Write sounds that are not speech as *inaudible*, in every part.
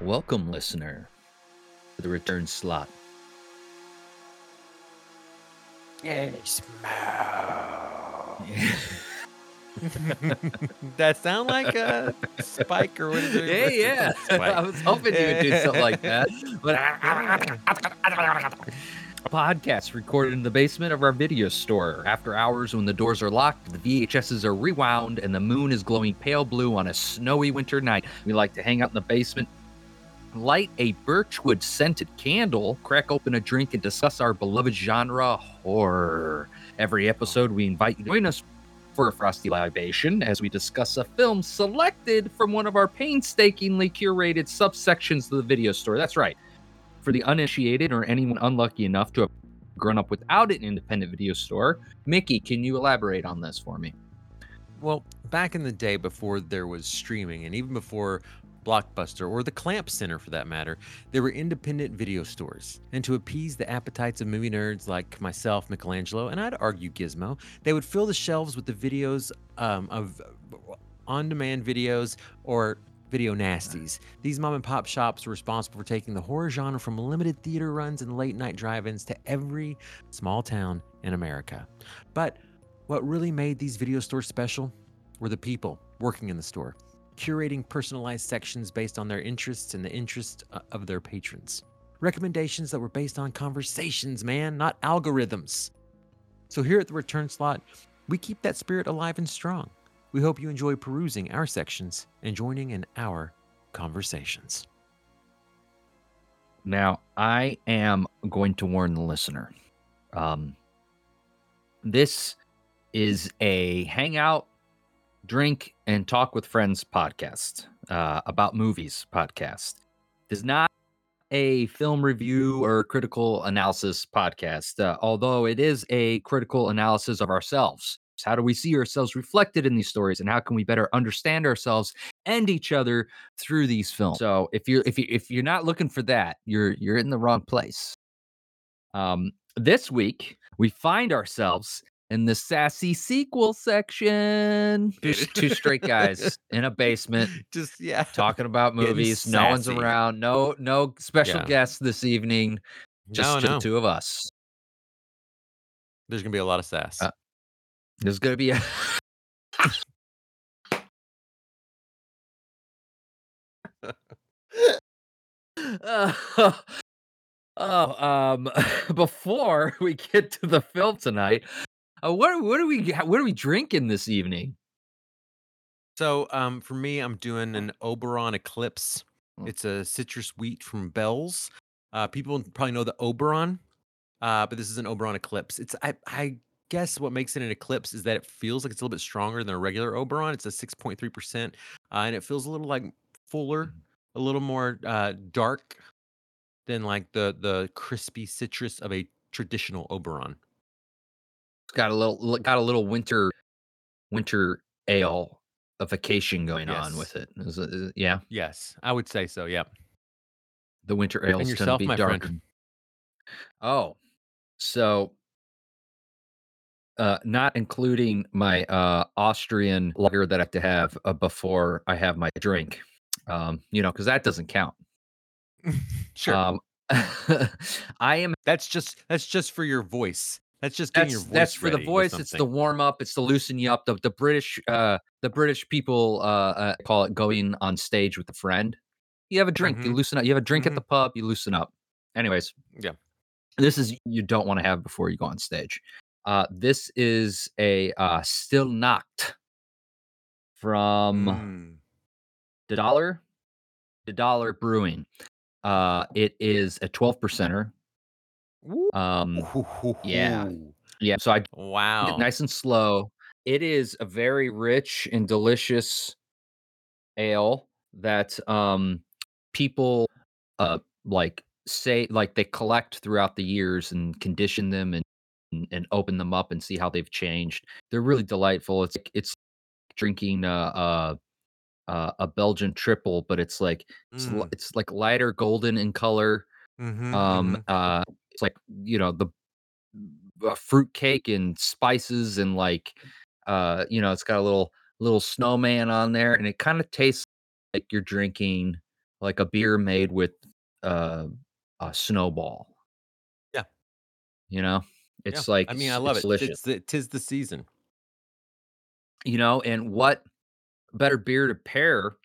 Welcome, listener, to the return slot. Yes, *laughs* that sound like a spike or what is it? Hey, yeah. *laughs* I was hoping you would do something like that. But a *laughs* podcast recorded in the basement of our video store. After hours, when the doors are locked, the VHSs are rewound, and the moon is glowing pale blue on a snowy winter night. We like to hang out in the basement, light a birchwood scented candle, crack open a drink, and discuss our beloved genre, horror. Every episode, we invite you to join us for a frosty libation as we discuss a film selected from one of our painstakingly curated subsections of the video store. That's right. For the uninitiated or anyone unlucky enough to have grown up without an independent video store, Mickey, can you elaborate on this for me? Well, back in the day before there was streaming and even before Blockbuster or the Clamp Center for that matter, there were independent video stores. And to appease the appetites of movie nerds like myself, Michelangelo, and I'd argue Gizmo, they would fill the shelves with the videos um, of on demand videos or video nasties. These mom and pop shops were responsible for taking the horror genre from limited theater runs and late night drive ins to every small town in America. But what really made these video stores special were the people working in the store, curating personalized sections based on their interests and the interests uh, of their patrons. Recommendations that were based on conversations, man, not algorithms. So here at the return slot, we keep that spirit alive and strong. We hope you enjoy perusing our sections and joining in our conversations. Now, I am going to warn the listener. Um, this is a hangout, drink, and talk with friends podcast uh, about movies podcast. It is not a film review or critical analysis podcast, uh, although it is a critical analysis of ourselves. How do we see ourselves reflected in these stories, and how can we better understand ourselves and each other through these films? So, if you're if you if you're not looking for that, you're you're in the wrong place. Um, this week we find ourselves in the sassy sequel section. Two, two straight guys *laughs* in a basement Just yeah, talking about movies. No one's around. No no special Yeah. guests this evening. Just, no, no. the two of us. There's gonna be a lot of sass. Uh, There's gonna be a oh, oh, um, before we get to the film tonight, uh, what what are we what are we drinking this evening? So, um, for me, I'm doing an Oberon Eclipse. Mm. It's a citrus wheat from Bell's. Uh, people probably know the Oberon, uh, but this is an Oberon Eclipse. It's I, I guess what makes it an Eclipse is that it feels like it's a little bit stronger than a regular Oberon. It's a 6.3 percent, uh, and it feels a little like fuller, a little more uh, dark than like the the crispy citrus of a traditional Oberon. Got a little got a little winter winter ale a vacation going on with it. Is it- is yeah, Yes, I would say so. Yep. the winter ale is going to be my friend. Oh, so uh, not including my uh, Austrian lager that I have to have uh, before I have my drink. Um, you know, because that doesn't count. *laughs* Sure. Um, *laughs* I am. that's just that's just for your voice. That's just getting That's your voice. that's for the voice. It's the warm up. It's to loosen you up. The the British uh the British people uh, uh call it going on stage with a friend. You have a drink. You Mhm. loosen up. You have a drink Mhm. at the pub. You loosen up. Anyways, Yeah. this is you don't want to have before you go on stage. Uh, this is a uh, Stille Nacht from Mm. De Dolle, De Dolle brewing. Uh, it is a twelve percenter. Woo. Um, yeah. Ooh. yeah. So I Wow. nice and slow. It is a very rich and delicious ale that um people uh like say like they collect throughout the years and condition them and and, and open them up and see how they've changed. They're really delightful. It's like it's drinking uh uh uh, a Belgian triple, but it's like it's, Mm. it's like lighter golden in color. Mhm, Um, mhm. uh, it's like you know the uh, fruit cake and spices and like uh, you know, it's got a little little snowman on there, and it kind of tastes like you're drinking like a beer made with uh, a snowball. Yeah. You know, Yeah. it's like I mean, I love it's it. delicious. It's the, tis the season. you know and what better beer to pair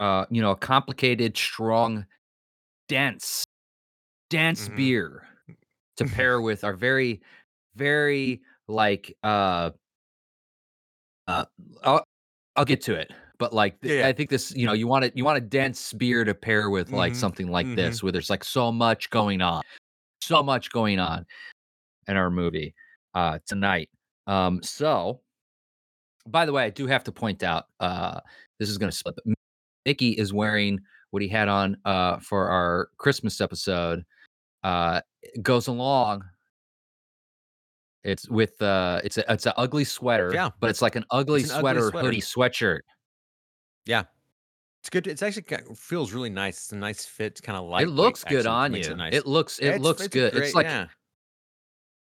uh you know a complicated strong dense dense Mhm. beer to *laughs* pair with our very very like uh uh I'll, I'll get to it but like th- Yeah, i think this you know you want it you want a dense beer to pair with like Mhm, something like mhm. this where there's like so much going on so much going on in our movie uh tonight um so by the way i do have to point out uh this is to slip mickey is wearing what he had on uh for our christmas episode uh it goes along it's with uh it's a it's an ugly sweater Yeah. but it's like an ugly an ugly sweater sweater. hoodie sweatshirt Yeah. It's good. It's actually feels really nice. It's a nice fit. It's kind of light. it looks good on you It, nice. it looks it Yeah, it's- looks it's good great- it's like yeah.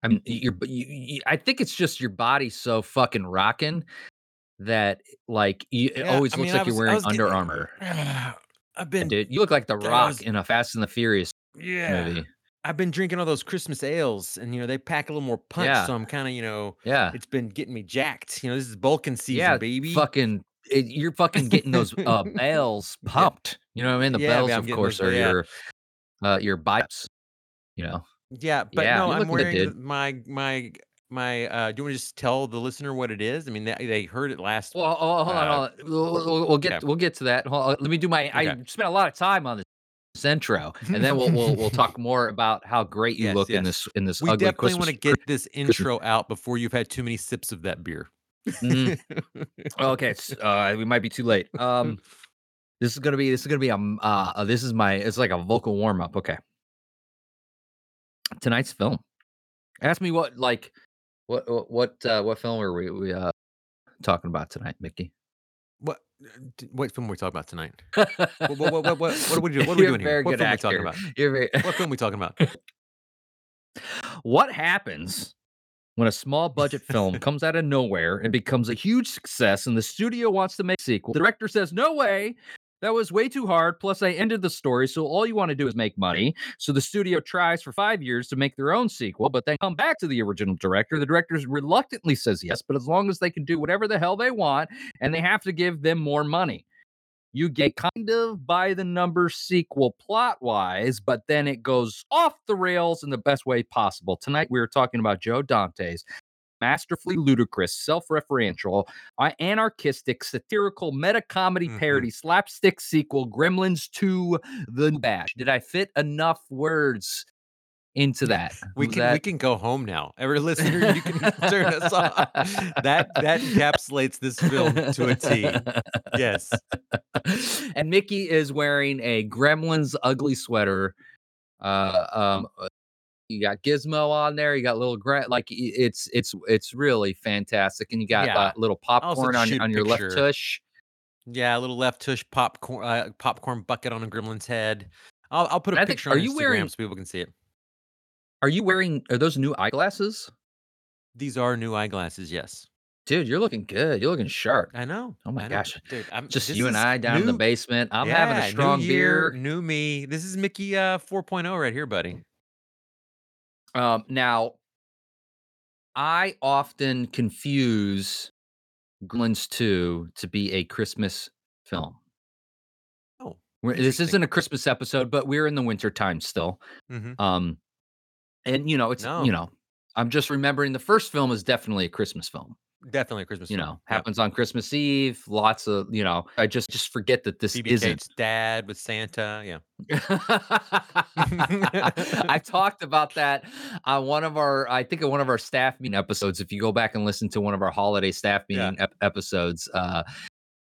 I mean, you're, but you, you, I think it's just your body so fucking rocking that like you, it always I looks mean, like you're wearing was getting- Under Armour. *sighs* I've been Dude, you look like the Rock was- in a Fast and the Furious yeah. movie. I've been drinking all those Christmas ales, and you know they pack a little more punch, Yeah. so I'm kind of you know Yeah, it's been getting me jacked. You know this is bulking season, yeah, baby. Fucking, it, you're fucking getting those uh, *laughs* bells Yeah. pumped. You know what I mean? The Yeah, bells, I'm of course, those- are your uh, your biceps. You know, Yeah, but no, I'm looking good, wearing my my my. uh Do you want to just tell the listener what it is? I mean, they, they heard it last. well, hold on, Uh, hold on. We'll, we'll- we'll get okay. we'll get to that. Hold on, let me do my. I spent a lot of time on this intro, and then we'll we'll we'll talk *laughs* more about how great you Yes, look in this in this we ugly definitely want to get this intro out before you've had too many sips of that beer. Mhm. *laughs* okay, uh, we might be too late. Um, this is gonna be this is gonna be a uh, uh, this is my it's like a vocal warm up. Okay, tonight's film. Ask me what like what what what uh, what film are we we uh talking about tonight, Mickey? What uh, what film are we talking about tonight? *laughs* What what what what, what, are we doing? What are we You're a doing very here? What good film are we actor. talking about? You're very. What film are we talking about? *laughs* what happens when a small budget film *laughs* comes out of nowhere and becomes a huge success and the studio wants to make a sequel the director says no way that was way too hard plus i ended the story so all you want to do is make money. So the studio tries for five years to make their own sequel but then come back to the original director. The director reluctantly says yes but as long as they can do whatever the hell they want and they have to give them more money. You get kind of by the numbers sequel plot wise, but then it goes off the rails in the best way possible. Tonight, we are talking about Joe Dante's masterfully ludicrous, self referential, anarchistic, satirical, meta comedy Mhm. parody, slapstick sequel, Gremlins 2 The Batch. Did I fit enough words into *laughs* that? We can we can go home now. Every listener, you can *laughs* turn us *laughs* off. That that encapsulates this film to a T. Yes. and Mickey is wearing a Gremlins ugly sweater. Uh, um, uh, you got Gizmo on there. You got little gra- like it's it's it's really fantastic, and you got Yeah. uh, little popcorn on on your left tush. Yeah, a little left tush popcorn uh, popcorn bucket on a gremlin's head. I'll I'll put a I think- picture are on you Instagram wearing- so people can see it. Are you wearing? Are those new eyeglasses, These are new eyeglasses, yes. dude? You're looking good. You're looking sharp. I know. Oh my know. gosh. dude! I'm, Just you and I down in the basement. I'm having a strong new year, beer. New me. This is Mickey uh 4.0 right here, buddy. Um, now, I often confuse Gremlins 2 to be a Christmas film. Oh, this isn't a Christmas episode, but we're in the winter time still. Mhm. Um, and you know, it's No. you know, I'm just remembering the first film is definitely a Christmas film. Definitely Christmas You know, happens on Christmas Eve. Lots of you know, I just just forget that this BB isn't Kate's dad with Santa. Yeah. *laughs* I talked about that on one of our, I think, in one of our staff meeting episodes. If you go back and listen to one of our holiday staff Yeah. meeting ep- episodes, uh,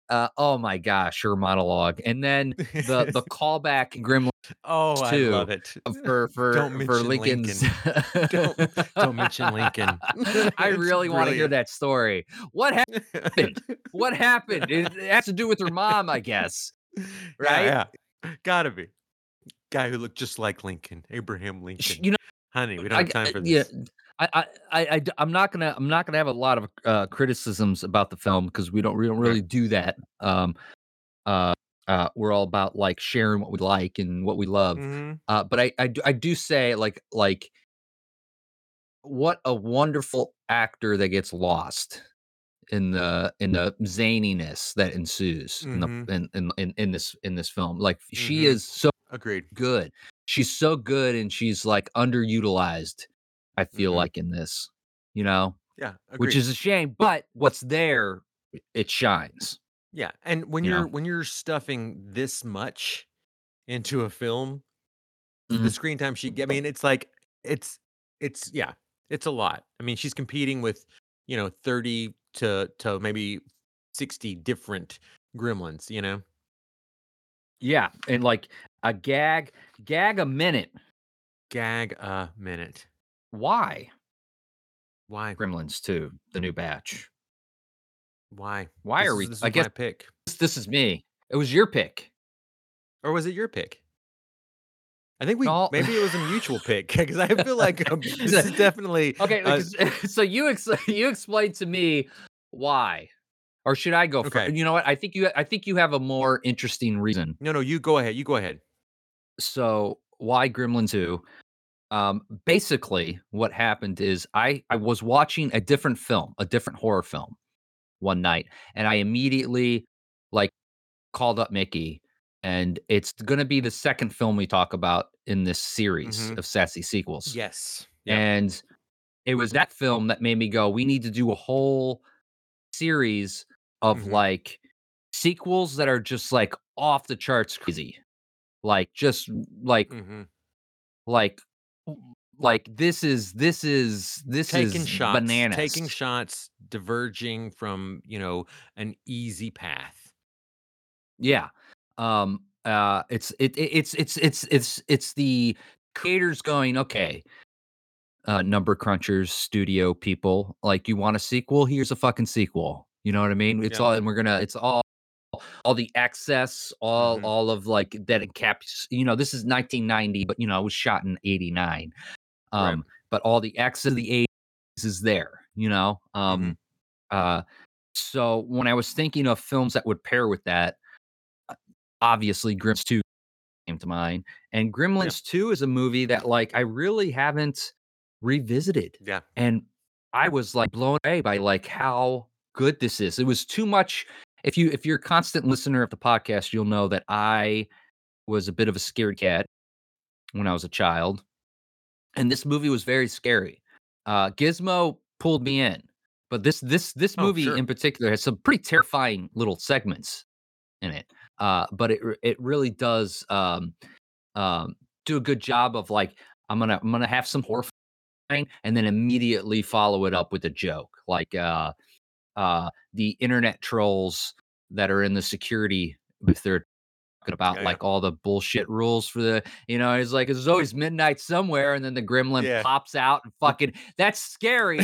uh, oh my gosh, her monologue, and then the the *laughs* callback Gremlin oh, I love it. for for Don't for mention Lincoln's. *laughs* don't, don't mention Lincoln. *laughs* I really want to hear that story. What happened? What happened? It, it has to do with her mom, I guess. Right? Yeah, yeah. Gotta be. Guy who looked just like Lincoln, Abraham Lincoln. You know. Honey, we don't have time I- for yeah, this. I, I, I, I I'm not gonna, I'm not gonna have a lot of uh, criticisms about the film because we don't, we don't really do that. Um, uh, Uh, we're all about like sharing what we like and what we love. Mhm. Uh, but I, I do- I do say like like what a wonderful actor that gets lost in the in the zaniness that ensues in the Mhm. in, in in in this in this film. Like she Mhm. is so Agreed. good. She's so good and she's like underutilized, I feel Mhm. like in this, you know, Yeah, agreed. which is a shame, but what's there it shines. yeah, and when You you're know? when you're stuffing this much into a film, the Mhm. screen time she I mean, it's like it's it's yeah, it's a lot. I mean, she's competing with, you know, 30 to to maybe 60 different gremlins, you know? Yeah, and like a gag gag a minute. Gag a minute. Why? Why? Gremlins 2, the new batch. Why? Why This are is- we This I guess my pick. this, this is me. It was your pick. Or was it your pick? I think we No. maybe it was a mutual pick *laughs* because I feel like um, *laughs* this is definitely Okay, uh, *laughs* so you ex- you explain to me why, or should I go first? You know what? I think you I think you have a more interesting reason. no, no. You go ahead. You go ahead. So why Gremlin Two? Um, basically, what happened is I I was watching a different film, a different horror film, one night, and I immediately like called up Mickey, and it's going to be the second film we talk about in this series Mhm. of sassy sequels. Yes. Yeah. And it was that film that made me go, we need to do a whole series of Mhm. like sequels that are just like off the charts crazy. Like just like hmm like like this is this is this Taking is shots. bananas. Taking shots. Diverging from you know an easy path. Yeah. Um uh it's it, it it's it's it's it's it's the creators going, okay, uh number crunchers, studio people, like you want a sequel, here's a fucking sequel. You know what I mean? It's Yeah. all and we're gonna it's all all the excess, all Mhm. all of like that encaps, you know, this is 1990, but you know, it was shot in 89. Right. Um, but all the X of the 80s is there, you know. Um uh so when I was thinking of films that would pair with that, uh, obviously Gremlins 2 came to mind. And Gremlins 2 is a movie that like I really haven't revisited. Yeah. And I was like blown away by like how good this is. It was too much. If you if you're a constant listener of the podcast, you'll know that I was a bit of a scared cat when I was a child. And this movie was very scary. Uh Gizmo pulled me in. But this this this Oh, movie sure. in particular has some pretty terrifying little segments in it. Uh but it it really does um um do a good job of like I'm gonna I'm gonna have some horrifying and then immediately follow it up with a joke like uh uh the internet trolls that are in the security if they're talking about Yeah, yeah. like all the bullshit rules for the you know it's like it's always midnight somewhere and then the gremlin Yeah. pops out and fucking that's scary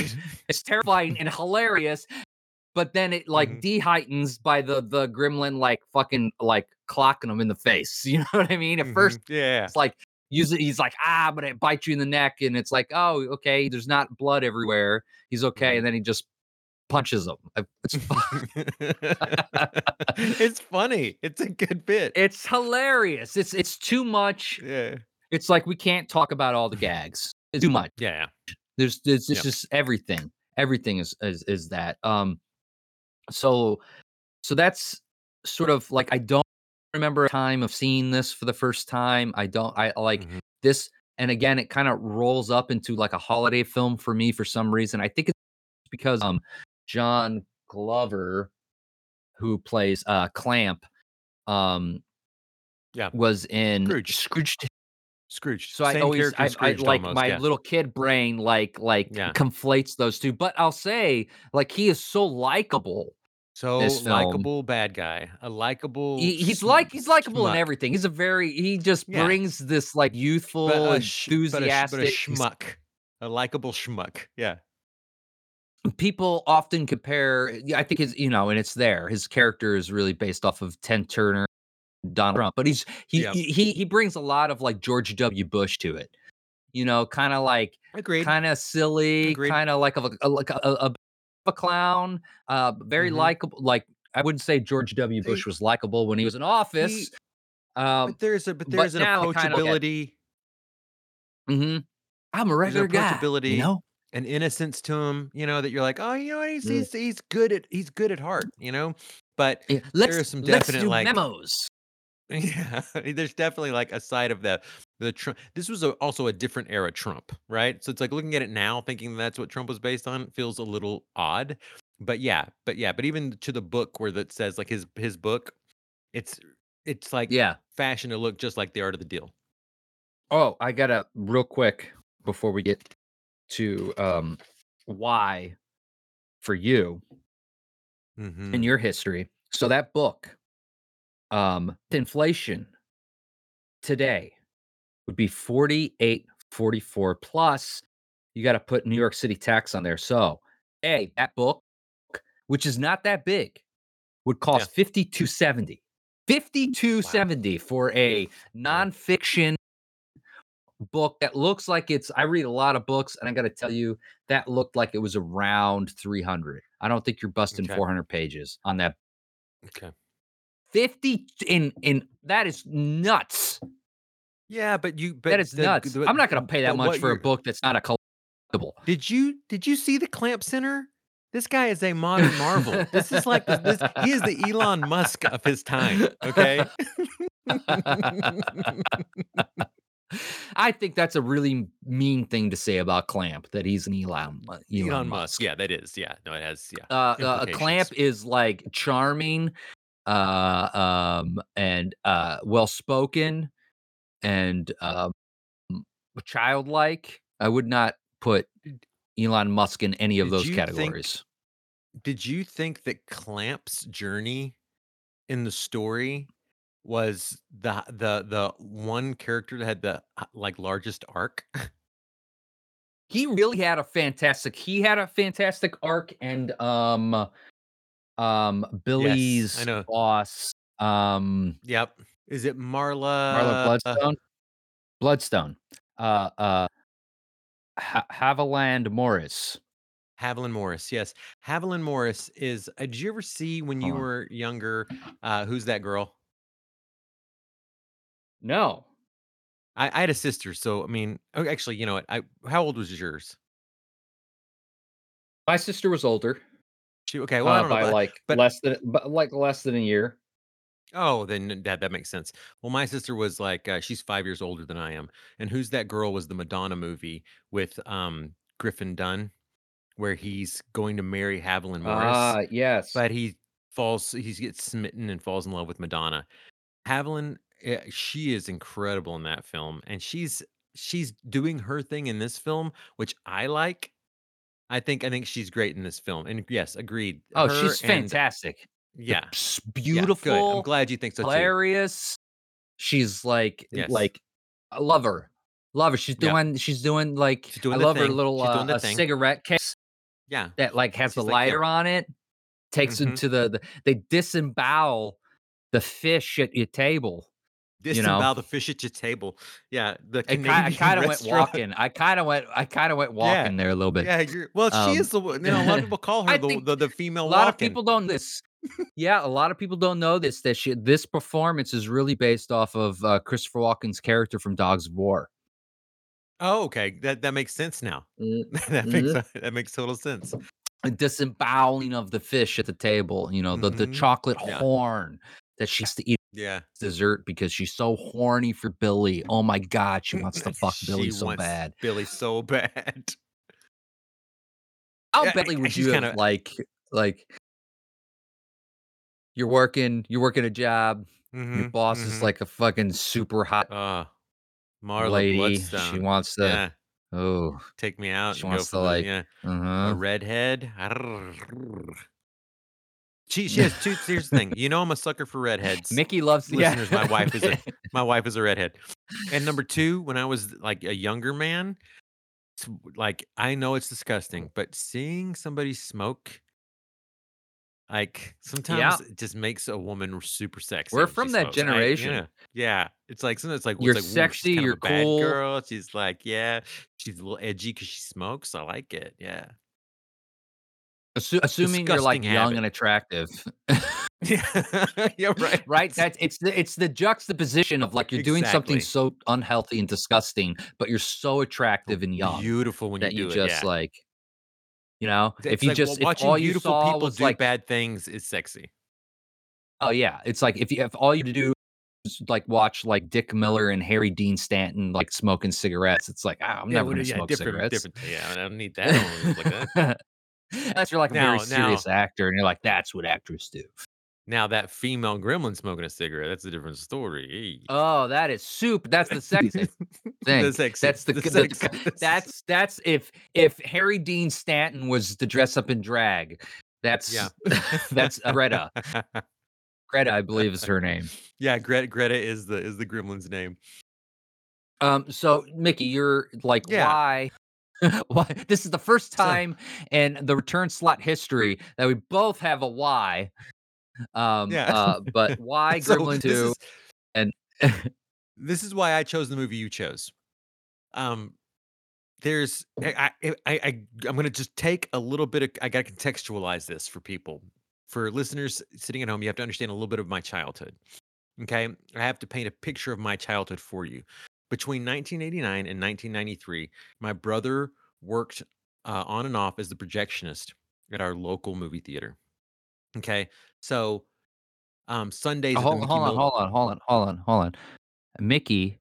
it's terrifying and hilarious but then it like Mhm. de-heightens by the the gremlin like fucking like clocking them in the face *laughs* you know what i mean at first Mhm. yeah. it's like it he's like ah but it bites you in the neck and it's like oh okay there's not blood everywhere he's okay Mhm. and then he just punches him it's *laughs* fu- it's funny. It's a good bit. it's hilarious it's it's too much yeah. it's like we can't talk about all the gags it's too much Yeah. there's there's it's just everything everything is, is is that um so so that's sort of like i don't remember a time of seeing this for the first time i don't i like Mhm. this and again it kind of rolls up into like a holiday film for me for some reason i think it's because um john glover who plays uh clamp um Yeah. was in Scrooge. scrooge Scrooge. so I always, I, I like almost, my yeah. little kid brain, like, like Yeah. conflates those two. But I'll say, like, he is so likable. so likable bad guy. A likable. He, he's like, he's likable in everything. He's a very, he just Yeah. brings this like youthful, But sh- but a, sh- enthusiastic. but a schmuck. A likable schmuck. Yeah. People often compare. I think his, you know, and it's there. His character is really based off of Ted Turner, Donald Trump, but he's he Yeah. he he he brings a lot of like George W. Bush to it. You know, kind of like kind of silly, kind of like a, a like a, a, a, clown, uh, very Mhm. likable, like I wouldn't say George W. Bush was likable when he was in office. um, but there's a but but there's an now I kinda approachability, mhm. I'm a an regular guy. approachability. You know? An innocence to him, you know, that you're like, oh, you know he's Mm. he's, he's good at he's good at heart, you know. But Yeah, let's, are some definite, like- memos. *laughs* Yeah, there's definitely like a side of the the Trump. This was a, also a different era Trump, right? So it's like looking at it now, thinking that's what Trump was based on, feels a little odd. But yeah, but yeah, but even to the book where that says like his his book, it's it's like Yeah. fashion to look just like the art of the deal. Oh, I gotta real quick before we get to um why for you Mm-hmm. in your history. So that book, um, inflation today would be 48, 44 plus. You got to put New York City tax on there. So, A, that book, which is not that big, would cost 5270. 5270 for a nonfiction book that looks like it's I read a lot of books and I got to tell you that looked like it was around 300. I don't think you're busting Okay. 400 pages on that okay. 50 in in that is nuts. Yeah, but you but that is the- nuts. the- I'm not going to pay that much for a book that's not a collectible. Did you did you see the Clamp Center? This guy is a *laughs* modern marvel. this is like this, he is the Elon Musk of his time. Okay. *laughs* *laughs* I think that's a really mean thing to say about Clamp that he's an Elon Elon, Elon, Musk. Musk. Yeah, that is. Yeah. No, it has. Yeah. uh, uh, clamp is like charming uh um and uh well spoken and um childlike i would not put elon musk in any of Did those you think- categories Did you think that Clamp's journey in the story was the the the one character that had the uh, like largest arc? *laughs* he really had a fantastic he had a fantastic arc and um um billy's know. boss um yep. Is it Marla? Marla Bloodstone. Bloodstone. Uh uh ha- Haviland Morris. Haviland Morris, yes. Haviland Morris is. Uh, did you ever see when you on. were younger? Uh, who's that girl? No. I, I had a sister, so I mean, oh, actually, you know what? I how old was yours? My sister was older She okay. Well, I uh, by but- like but- less than but like less than a year. oh, then that that makes sense. Well, my sister was like uh, she's five years older than I am, and who's that girl was the Madonna movie with um Griffin Dunne, where he's going to marry Haviland Morris. Ah, yes. but he falls he gets smitten and falls in love with madonna haviland eh, she is incredible in that film and she's she's doing her thing in this film which i like i think i think she's great in this film and yes agreed oh, Her she's and- fantastic. yeah S- yeah, good. Beautiful. i'm glad you think so too hilarious. She's like Yes. like I love her. Love her. She's Yeah. doing she's doing like She's doing I the love her thing. little She's uh, the a thing. cigarette case yeah that like has the She's like, yeah. lighter on it. Takes Mhm. into the, the they disembowel the fish at your table. Disembowel know. the fish at your table yeah the I, Canadian I kind of went walking. I kind of went. I kind of went walking there a little bit. yeah well Um, she is the one- you know a lot of *laughs* people call her the, the, the female a lot of people don't this. yeah, a lot of people don't know this. That she, this performance is really based off of uh, Christopher Walken's character from Dogs of War. oh okay that that makes sense now Mm, *laughs* that makes that makes total sense A disemboweling of the fish at the table. You know, the the Mhm. chocolate Yeah. horn that she has to eat yeah dessert because she's so horny for Billy. Oh my god, she wants to *laughs* fuck Billy She so wants bad. Billy so *laughs* bad. How Yeah, badly would she's you have kinda- like like you're working you're working a job your Mhm, boss is mhm. like a fucking super hot uh Marla lady Bloodstone. she wants to yeah, oh take me out. she and go wants for to, the- like, yeah, uh-huh. a redhead. She she has two. Here's the thing. You know I'm a sucker for redheads. mickey loves listeners, yeah. my wife is a *laughs* my wife is a redhead. And number two, when I was like a younger man, like I know it's disgusting, but seeing somebody smoke, like sometimes it just makes a woman super sexy. We're from that smokes. I- generation. yeah, yeah. It's like sometimes it's like You're it's like, ooh, sexy, a you're bad cool. girl. She's like, yeah, she's a little edgy because she smokes. I like it. Yeah. Assu- assuming you're like Disgusting young and attractive, *laughs* Yeah, *laughs* yeah, right. right? That's it's the it's the juxtaposition of like you're doing something so unhealthy and disgusting, but you're so attractive and young Beautiful when you that you do it. just Yeah. like, you know, if you like just if watching all you beautiful saw people was do like, bad things is sexy. oh yeah, it's like if you if all you do is like watch like Dick Miller and Harry Dean Stanton like smoking cigarettes, it's like ah, I'm Yeah, never gonna yeah, smoke different, cigarettes. different. Yeah, I don't need that. I don't like that. *laughs* Unless you're like a Now- very serious actor and you're like, that's what actors do. Now that female gremlin smoking a cigarette, that's a different story. Oh, that is soup. That's the sexy *laughs* thing. The sexy- That's the, the the- the- that's that's if if Harry Dean Stanton was to dress up in drag. That's Yeah. that's *laughs* Greta. *laughs* Greta, I believe is her name. Yeah, Greta Greta is the is the gremlin's name. Um, so Mickey, you're like, Yeah. why? *laughs* why? This is the first time in the return slot history that we both have a why. Um, Yeah. uh, but *laughs* why So Gremlin this 2? is- and this is why I chose the movie you chose. Um, there's I I, I, I I'm gonna just take a little bit of I gotta contextualize this for people. For listeners sitting at home, you have to understand a little bit of my childhood. Okay, I have to paint a picture of my childhood for you. Between 1989 and 1993, my brother worked uh, on and off as the projectionist at our local movie theater. Okay, so um, Sundays. hold, hold on, hold on, hold on, hold on, hold on. Mickey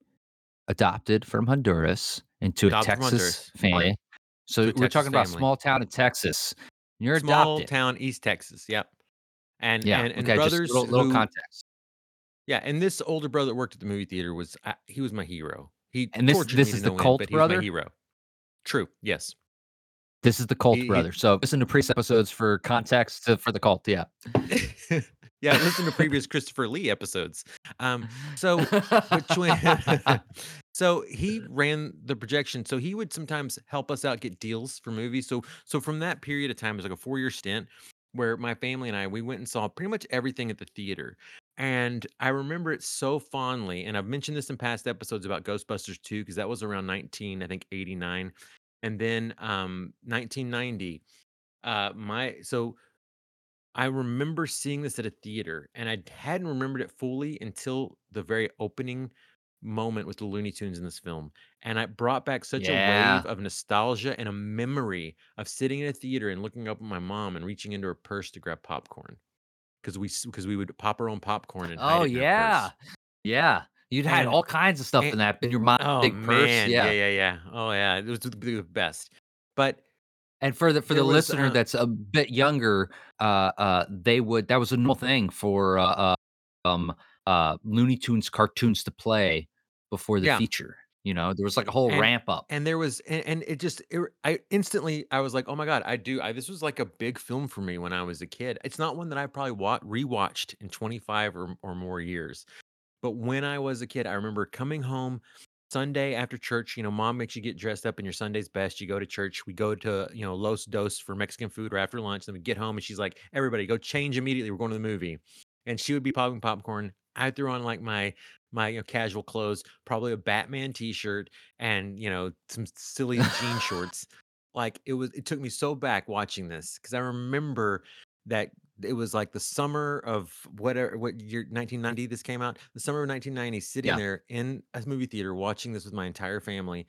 adopted from Honduras into Adopted a Texas family. right. So we're Texas talking about family. small town in Texas. You're small adopted. town East Texas. Yep. And Yeah. and, and okay. brothers little, little who- context. Yeah, and this older brother that worked at the movie theater was uh, he was my hero. He And this- this is the cult brother? my hero. True. Yes. This is the cult he- brother. So listen to previous episodes for context to, for the cult. Yeah. *laughs* yeah. Listen to previous Christopher Lee episodes. Um. So between *laughs* so he ran the projection so he would sometimes help us out get deals for movies so so from that period of time it was like a four year stint where my family and i we went and saw pretty much everything at the theater and i remember it so fondly and i've mentioned this in past episodes about ghostbusters 2 because that was around 19 i think 89 and then um 1990 uh my so I remember seeing this at a theater and I hadn't remembered it fully until the very opening moment with the Looney Tunes in this film. And it brought back such a Yeah. wave of nostalgia and a memory of sitting in a theater and looking up at my mom and reaching into her purse to grab popcorn. Because we because we would pop our own popcorn and Oh it in her yeah. Yeah. You'd had all kinds of stuff and- in that in your mom's Oh big purse. man, Yeah. yeah, yeah, yeah. Oh yeah, it was the the best. But And for the for the was, listener uh, that's a bit younger, uh, uh, they would that was a normal thing for uh, uh, um, uh, Looney Tunes cartoons to play before the Yeah. feature. You know, there was like a whole And- ramp up. and there was and, and it just it, i instantly i was like oh my god i do I, this was like a big film for me when i was a kid it's not one that i probably wa- rewatched in 25 or, or more years but when i was a kid i remember coming home sunday after church you know mom makes you get dressed up in your sunday's best you go to church we go to you know los dos for mexican food or after lunch then we get home and she's like everybody go change immediately we're going to the movie and she would be popping popcorn i threw on like my my you know, casual clothes probably a batman t-shirt and you know some silly jean *laughs* shorts like it was it took me so back watching this because i remember that it was like the summer of whatever what year 1990 this came out the summer of 1990 sitting Yeah. there in a movie theater watching this with my entire family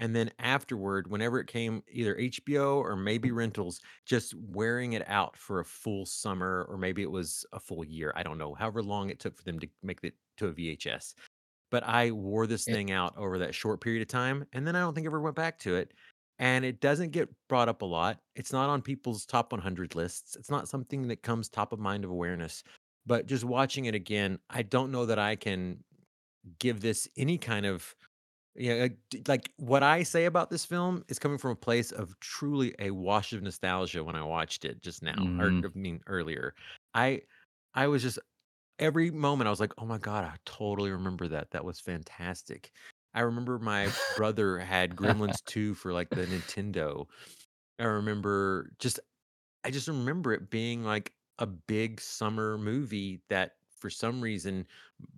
and then afterward whenever it came either hbo or maybe rentals just wearing it out for a full summer or maybe it was a full year i don't know however long it took for them to make it to a vhs but I wore this thing out over that short period of time, and then I don't think I ever went back to it. And it doesn't get brought up a lot. It's not on people's top 100 lists. It's not something that comes top of mind of awareness. But just watching it again, I don't know that I can give this any kind of yeah, like, d- like what I say about this film is coming from a place of truly a wash of nostalgia when I watched it just now, or Mhm. I mean earlier. I I was just every moment I was like, oh my God, I totally remember that. That was fantastic. I remember my brother had *laughs* Gremlins 2 for like the Nintendo. I remember just, I just remember it being like a big summer movie that for some reason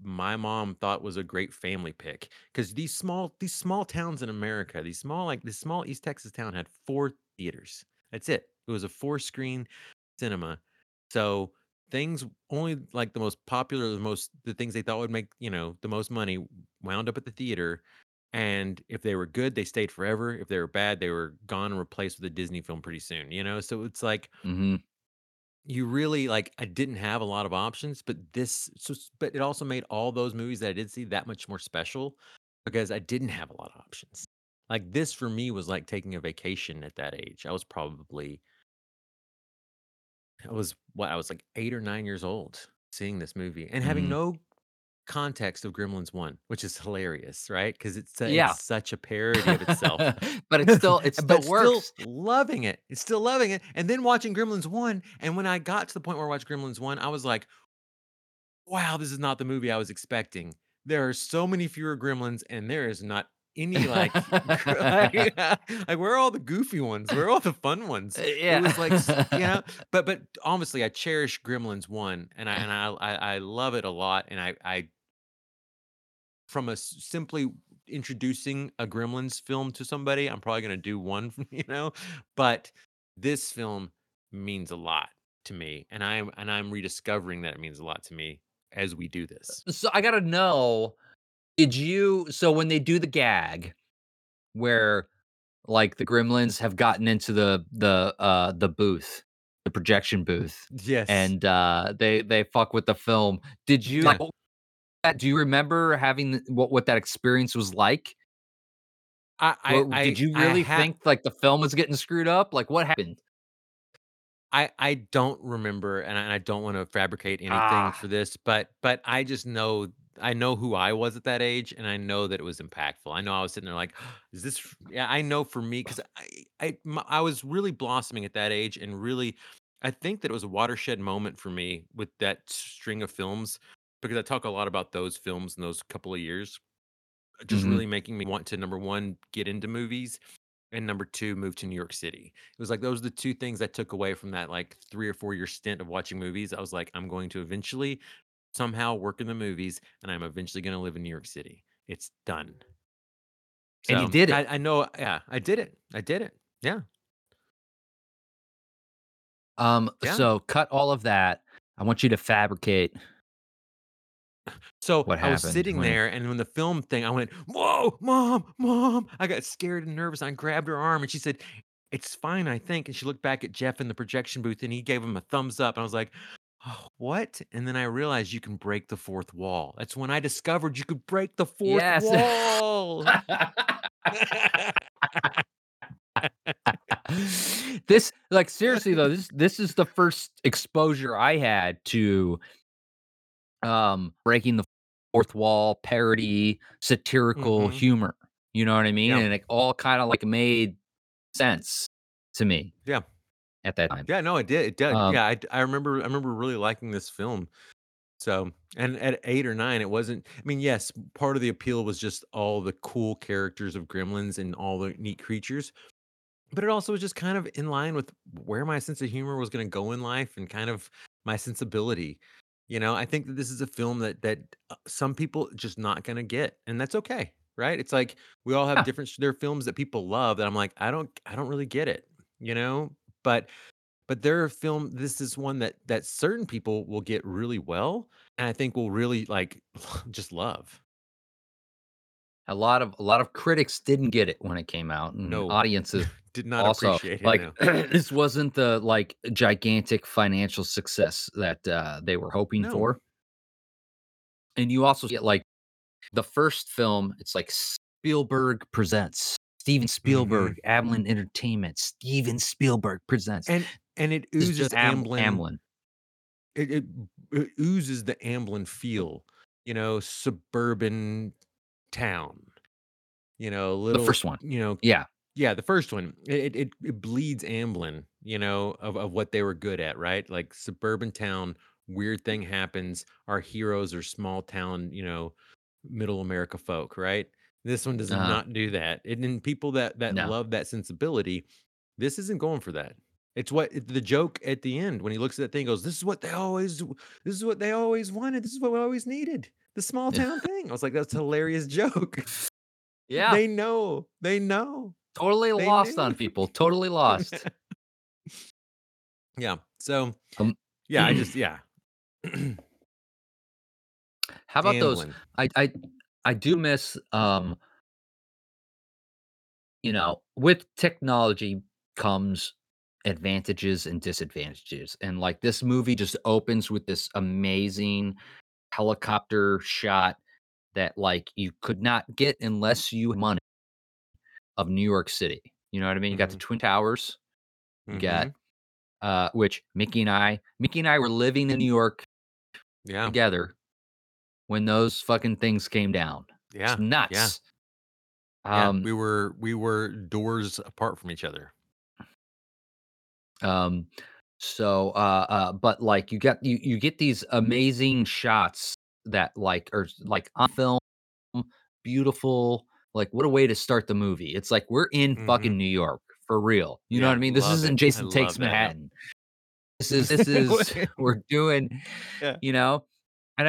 my mom thought was a great family pick because these small these small towns in america these small like this small east texas town had four theaters that's it It was a four screen cinema. So things only like the most popular, the most the things they thought would make, you know, the most money wound up at the theater. And if they were good, they stayed forever. If they were bad, they were gone and replaced with a Disney film pretty soon, you know? So it's like hmm you really like I didn't have a lot of options, but this so s- but it also made all those movies that I did see that much more special because I didn't have a lot of options. Like this for me was like taking a vacation at that age. I was probably I was what I was like 8 or 9 years old seeing this movie and having hmm no context of Gremlins 1, which is hilarious, right? Because it's uh, su- Yeah, it's such a parody of itself. *laughs* but it still it *laughs* still but still works. loving it. It's still loving it. And then watching Gremlins 1, and when I got to the point where I watched Gremlins 1, I was like, wow, this is not the movie I was expecting. There are so many fewer gremlins, and there is not any like, *laughs* like, *laughs* like where are all the goofy ones? Where are all the fun ones? Uh, yeah It was like, *laughs* you yeah. know, but but honestly, I cherish Gremlins one, and I and I I, I love it a lot, and I I from a simply introducing a Gremlins film to somebody, I'm probably gonna do one, you know, but this film means a lot to me, and I'm and I'm rediscovering that it means a lot to me as we do uh, this. So I gotta know, did you so when they do the gag where like the gremlins have gotten into the the uh the booth, the projection booth, Yes. and uh they they fuck with the film. Did you Yeah. like that do you remember having what what that experience was like? I I did you really ha think like the film was getting screwed up? Like what happened? I I don't remember, and I, and I don't want to fabricate anything Ah, for this, but but I just know I know who I was at that age, and I know that it was impactful. I know I was sitting there like, *gasps* is this? f- Yeah, I know for me because I, I, I was really blossoming at that age, and really, I think that it was a watershed moment for me with that string of films because I talk a lot about those films in those couple of years, just mhm. really making me want to number one get into movies and number 2, move to New York City. It was like those are the 2 things I took away from that, like, 3 or 4 year stint of watching movies. I was like, "I'm going to eventually somehow work in the movies, and I'm eventually gonna live in New York City. It's done." And you did I it. I know yeah, I did it. I did it. Yeah, Um, yeah. so cut all of that. I want you to fabricate So, what I was sitting when there, and when the film thing, I went, "Whoa, mom, mom." I got scared and nervous, I grabbed her arm, and she said, "It's fine, I think," and she looked back at Jeff in the projection booth, and he gave him a thumbs up, and I was like, "Oh, what?" And then I realized you can break the fourth wall. That's when I discovered you could break the fourth Yes. wall. *laughs* This like seriously though, this this is the first exposure I had to um breaking the fourth wall, parody, satirical Mhm. humor. You know what I mean? Yeah. And it all kind of like made sense to me Yeah. At that time. Yeah, no, it did, it did. Um Yeah, I I remember I remember really liking this film. So, and at 8 or 9, it wasn't I mean, yes, part of the appeal was just all the cool characters of Gremlins and all the neat creatures, but it also was just kind of in line with where my sense of humor was gonna go in life and kind of my sensibility. You know, I think that this is a film that that uh, some people just not gonna get, and that's okay, right? It's like we all have yeah, different there are films that people love that I'm like, I don't I don't really get it, you know? But but there are film this is one that that certain people will get really well, and I think will really, like, *laughs* just love. a lot of a lot of critics didn't get it when it came out and No, audiences *laughs* did not Also, appreciate it, like, *clears throat* this wasn't the, like, gigantic financial success that, uh, they were hoping No. for, and you also get, like, the first film, it's like Spielberg presents, Steven Mhm. Spielberg, Amblin Entertainment, Steven Spielberg presents. And and it oozes Am Amblin Amblin, it it it oozes the Amblin feel, you know, suburban town, you know, the little, first one. you know Yeah, yeah, the first one, it it it bleeds Amblin, you know, of of what they were good at, right? Like suburban town, weird thing happens, our heroes are small town, you know, middle America folk, right? This one does uh-huh, not do that. And then people that that no. love that sensibility, this isn't going for that. It's what the joke at the end when he looks at that thing goes, "This is what they always this is what they always wanted. This is what we always needed. The small town thing." I was like, "That's a hilarious joke." *laughs* Yeah, they know. They know. totally They lost knew. on people, totally lost. *laughs* Yeah. So, Um, yeah, I just *clears throat* yeah. *clears throat* How about those? Gambling. I I I do miss um you know, with technology comes advantages and disadvantages. And like this movie just opens with this amazing helicopter shot that like you could not get unless you had money of New York City. You know what I mean? You got the Mhm. Twin Towers, you got Mhm. uh which Mickey and I Mickey and I were living in New York Yeah. together when those fucking things came down. Yeah. Yeah. nuts. Yeah. Um We were we were doors apart from each other. Um, so, uh, uh, but like you get you you get these amazing shots that like are like on film, beautiful. Like what a way to start the movie. It's like we're in Mhm. fucking New York for real. You know what I mean? This isn't it. I *laughs* Jason Takes love that. Manhattan. This is this *laughs* is we're doing, Yeah. you know,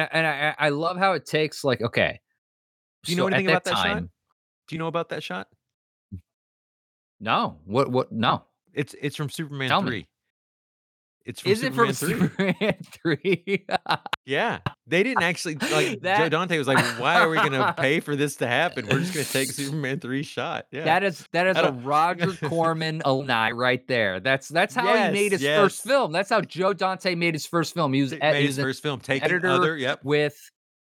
and I, and I I love how it takes like okay. Do you know So at anything about that shot? Do you know about that shot? no, what what no. It's it's from Superman Tell me. 3. It's from Is it from Superman 3. Superman *laughs* 3? Yeah. They didn't actually like *laughs* Joe Dante was like, "Why are we gonna pay for this to happen? We're just gonna take *laughs* Superman 3 shot." Yeah. That is that is a Roger Corman alumni right there. That's that's how he made Yes, his first film. That's how Joe Dante made his first film. He was, ed- made he his was an first film. Taking editor other, yep. with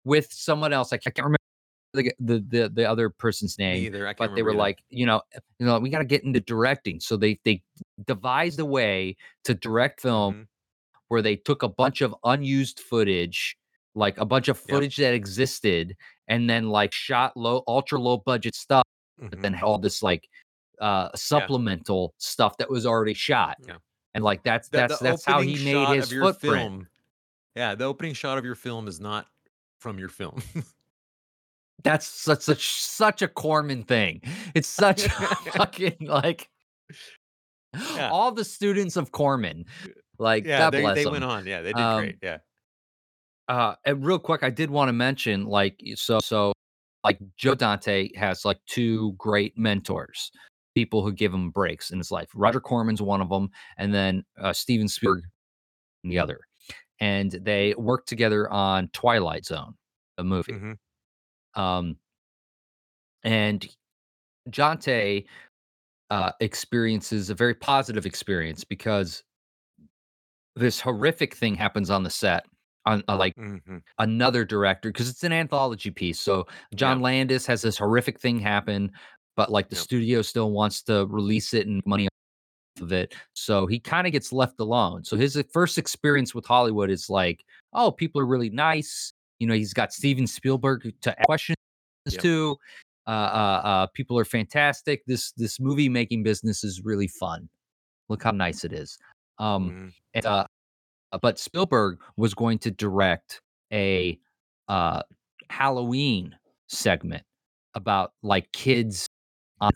with someone else. I can't remember the the the, the other person's name, either. But they were either. like, you know, you know, we got to get into directing. So they they devised a way to direct film Mhm. where they took a bunch of unused footage, like a bunch of Yep. footage that existed, and then like shot low, ultra low budget stuff but Mhm. then all this like uh supplemental stuff that was already shot. Yeah. And like that's The- that's the that's how he made his footprint. film. Yeah, the opening shot of your film is not from your film. *laughs* That's such such such a Corman thing. It's such a *laughs* *laughs* fucking like Yeah. all the students of Corman. Like yeah, God they, bless they them. went on. Yeah, they did Um, great. Yeah. Uh, and real quick, I did want to mention, like, so, so, like, Joe Dante has like two great mentors, people who give him breaks in his life. Roger Corman's one of them, and then uh, Steven Spielberg, the other. And they worked together on Twilight Zone, a movie. Mhm. Um, and Dante uh, experiences a very positive experience because this horrific thing happens on the set on uh, like Mhm. another director because it's an anthology piece. So John Yeah. Landis has this horrific thing happen, but like the Yep. studio still wants to release it and money off of it. So he kind of gets left alone. So his uh, first experience with Hollywood is like, oh, people are really nice. You know, he's got Steven Spielberg to questions Yep. to. Uh, uh, uh, people are fantastic. This this movie making business is really fun. Look how nice it is. Um, Mhm. and, uh, but Spielberg was going to direct a uh, Halloween segment about like kids on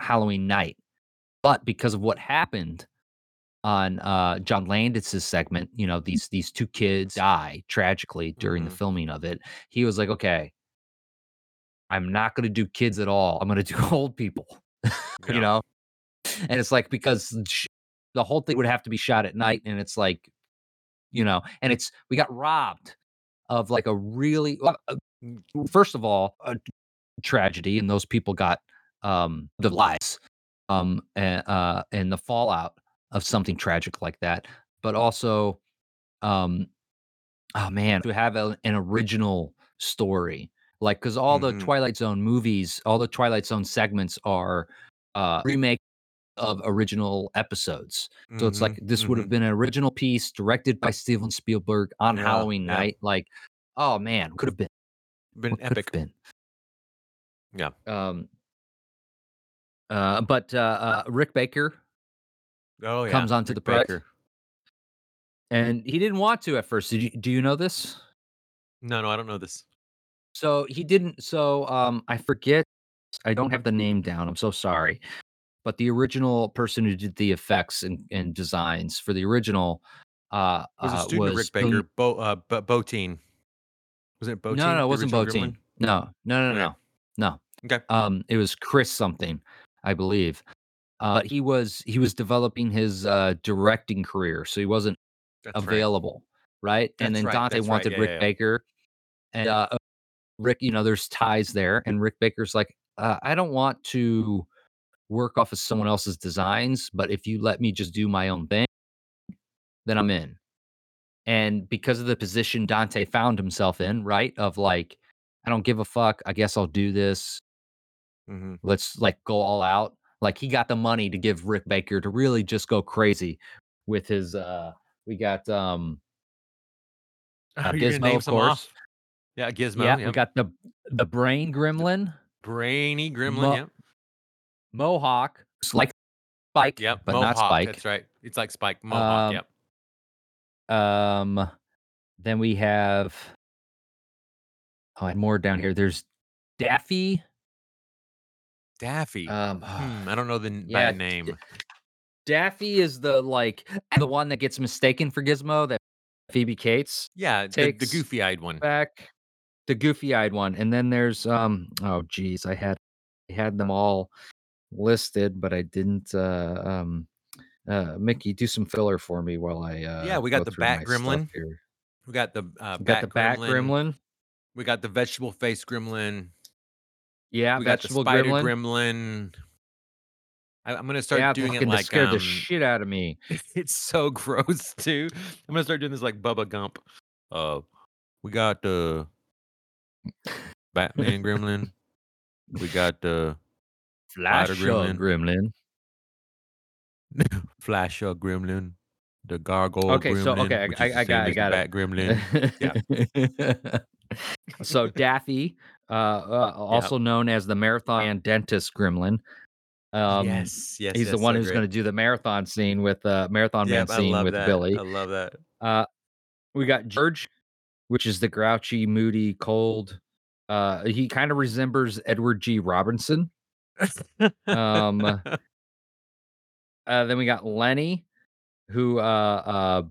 Halloween night. But because of what happened on uh, John Landis's segment, you know, these these two kids die tragically during the Mhm. filming of it. He was like, okay, I'm not going to do kids at all. I'm going to do *laughs* old people. Yeah. you know, and it's like because sh- the whole thing would have to be shot at night, and it's like, you know, and it's we got robbed of like a really uh, first of all a tragedy, and those people got um the lives, um, and, uh, and the fallout of something tragic like that, but also, um, oh man, to have a, an original story, like because all the Mhm. Twilight Zone movies, all the Twilight Zone segments are uh remake of original episodes. So it's like this would have Mhm. been an original piece directed by Steven Spielberg on Yeah, Halloween yeah. night. Like, oh man, could have been, Been epic. been. Yeah. Um, uh, but uh, uh, Rick Baker Oh yeah. comes onto Rick the project, Baker. and he didn't want to at first. Did you, do you know this? No, no, I don't know this. So he didn't. So um, I forget. I don't have the name down. I'm so sorry. But the original person who did the effects and, and designs for the original uh, was a uh, student of was Rick Baker, Bo uh Bo- Botine. Was it Botine? No, no, it wasn't Botine. gremlin? No, no, no, Okay. no, no. Okay. Um, it was Chris something, I believe. Uh, he was he was developing his uh, directing career, so he wasn't That's available, right? And then right, Dante that's right, wanted yeah, Rick yeah, yeah. Baker, and uh, Rick, you know, there's ties there, and Rick Baker's like, uh, I don't want to work off of someone else's designs, but if you let me just do my own thing, then I'm in. And because of the position Dante found himself in, right? Of like, I don't give a fuck. I guess I'll do this. Mhm. Let's like go all out. Like he got the money to give Rick Baker to really just go crazy with his uh we got um Oh, uh, of course. Yeah, Gizmo. yeah, yep. we got the the brain gremlin, Brainy Gremlin. Mo- yep. Mohawk, s- like Spike, Yep. but Mohawk. not Spike. That's right. It's like Spike. Mohawk. Um, yep. Um, then we have oh, and more down here. There's Daffy. Daffy. Um, hmm, I *sighs* don't know the yeah, bad name. Daffy is the like the one that gets mistaken for Gizmo that Phoebe Cates Yeah, the, the goofy-eyed one. back, the goofy-eyed one, and then there's um oh geez, I had I had them all listed, but I didn't. Uh, um, uh, Mickey, do some filler for me while I uh Yeah, we got go the Bat Gremlin. We got the uh, We got bat the Bat gremlin. Gremlin. We got the vegetable face gremlin. Yeah, we got the vegetable spider gremlin. gremlin. I, am gonna start yeah, doing it like scared um, the shit out of me. *laughs* it's so *laughs* gross too. I'm gonna start doing this like Bubba Gump. Uh, we got the Batman gremlin. We got the Flash gremlin. gremlin. *laughs* Flash uh, gremlin. The gargoyle Okay, so- okay, I- which I- is I got- same I as got it. Bat gremlin. *laughs* so Daffy, uh, uh, also known as the marathon and dentist gremlin. Um, yes, yes. he's the one so who's going to do the marathon scene with uh, marathon Yep, man I scene love with that. Billy. I love that. Uh, we got George, which is the grouchy, moody, cold. Uh, he kind of resembles Edward G. Robinson. Um, *laughs* Uh, then we got Lenny, who uh, uh,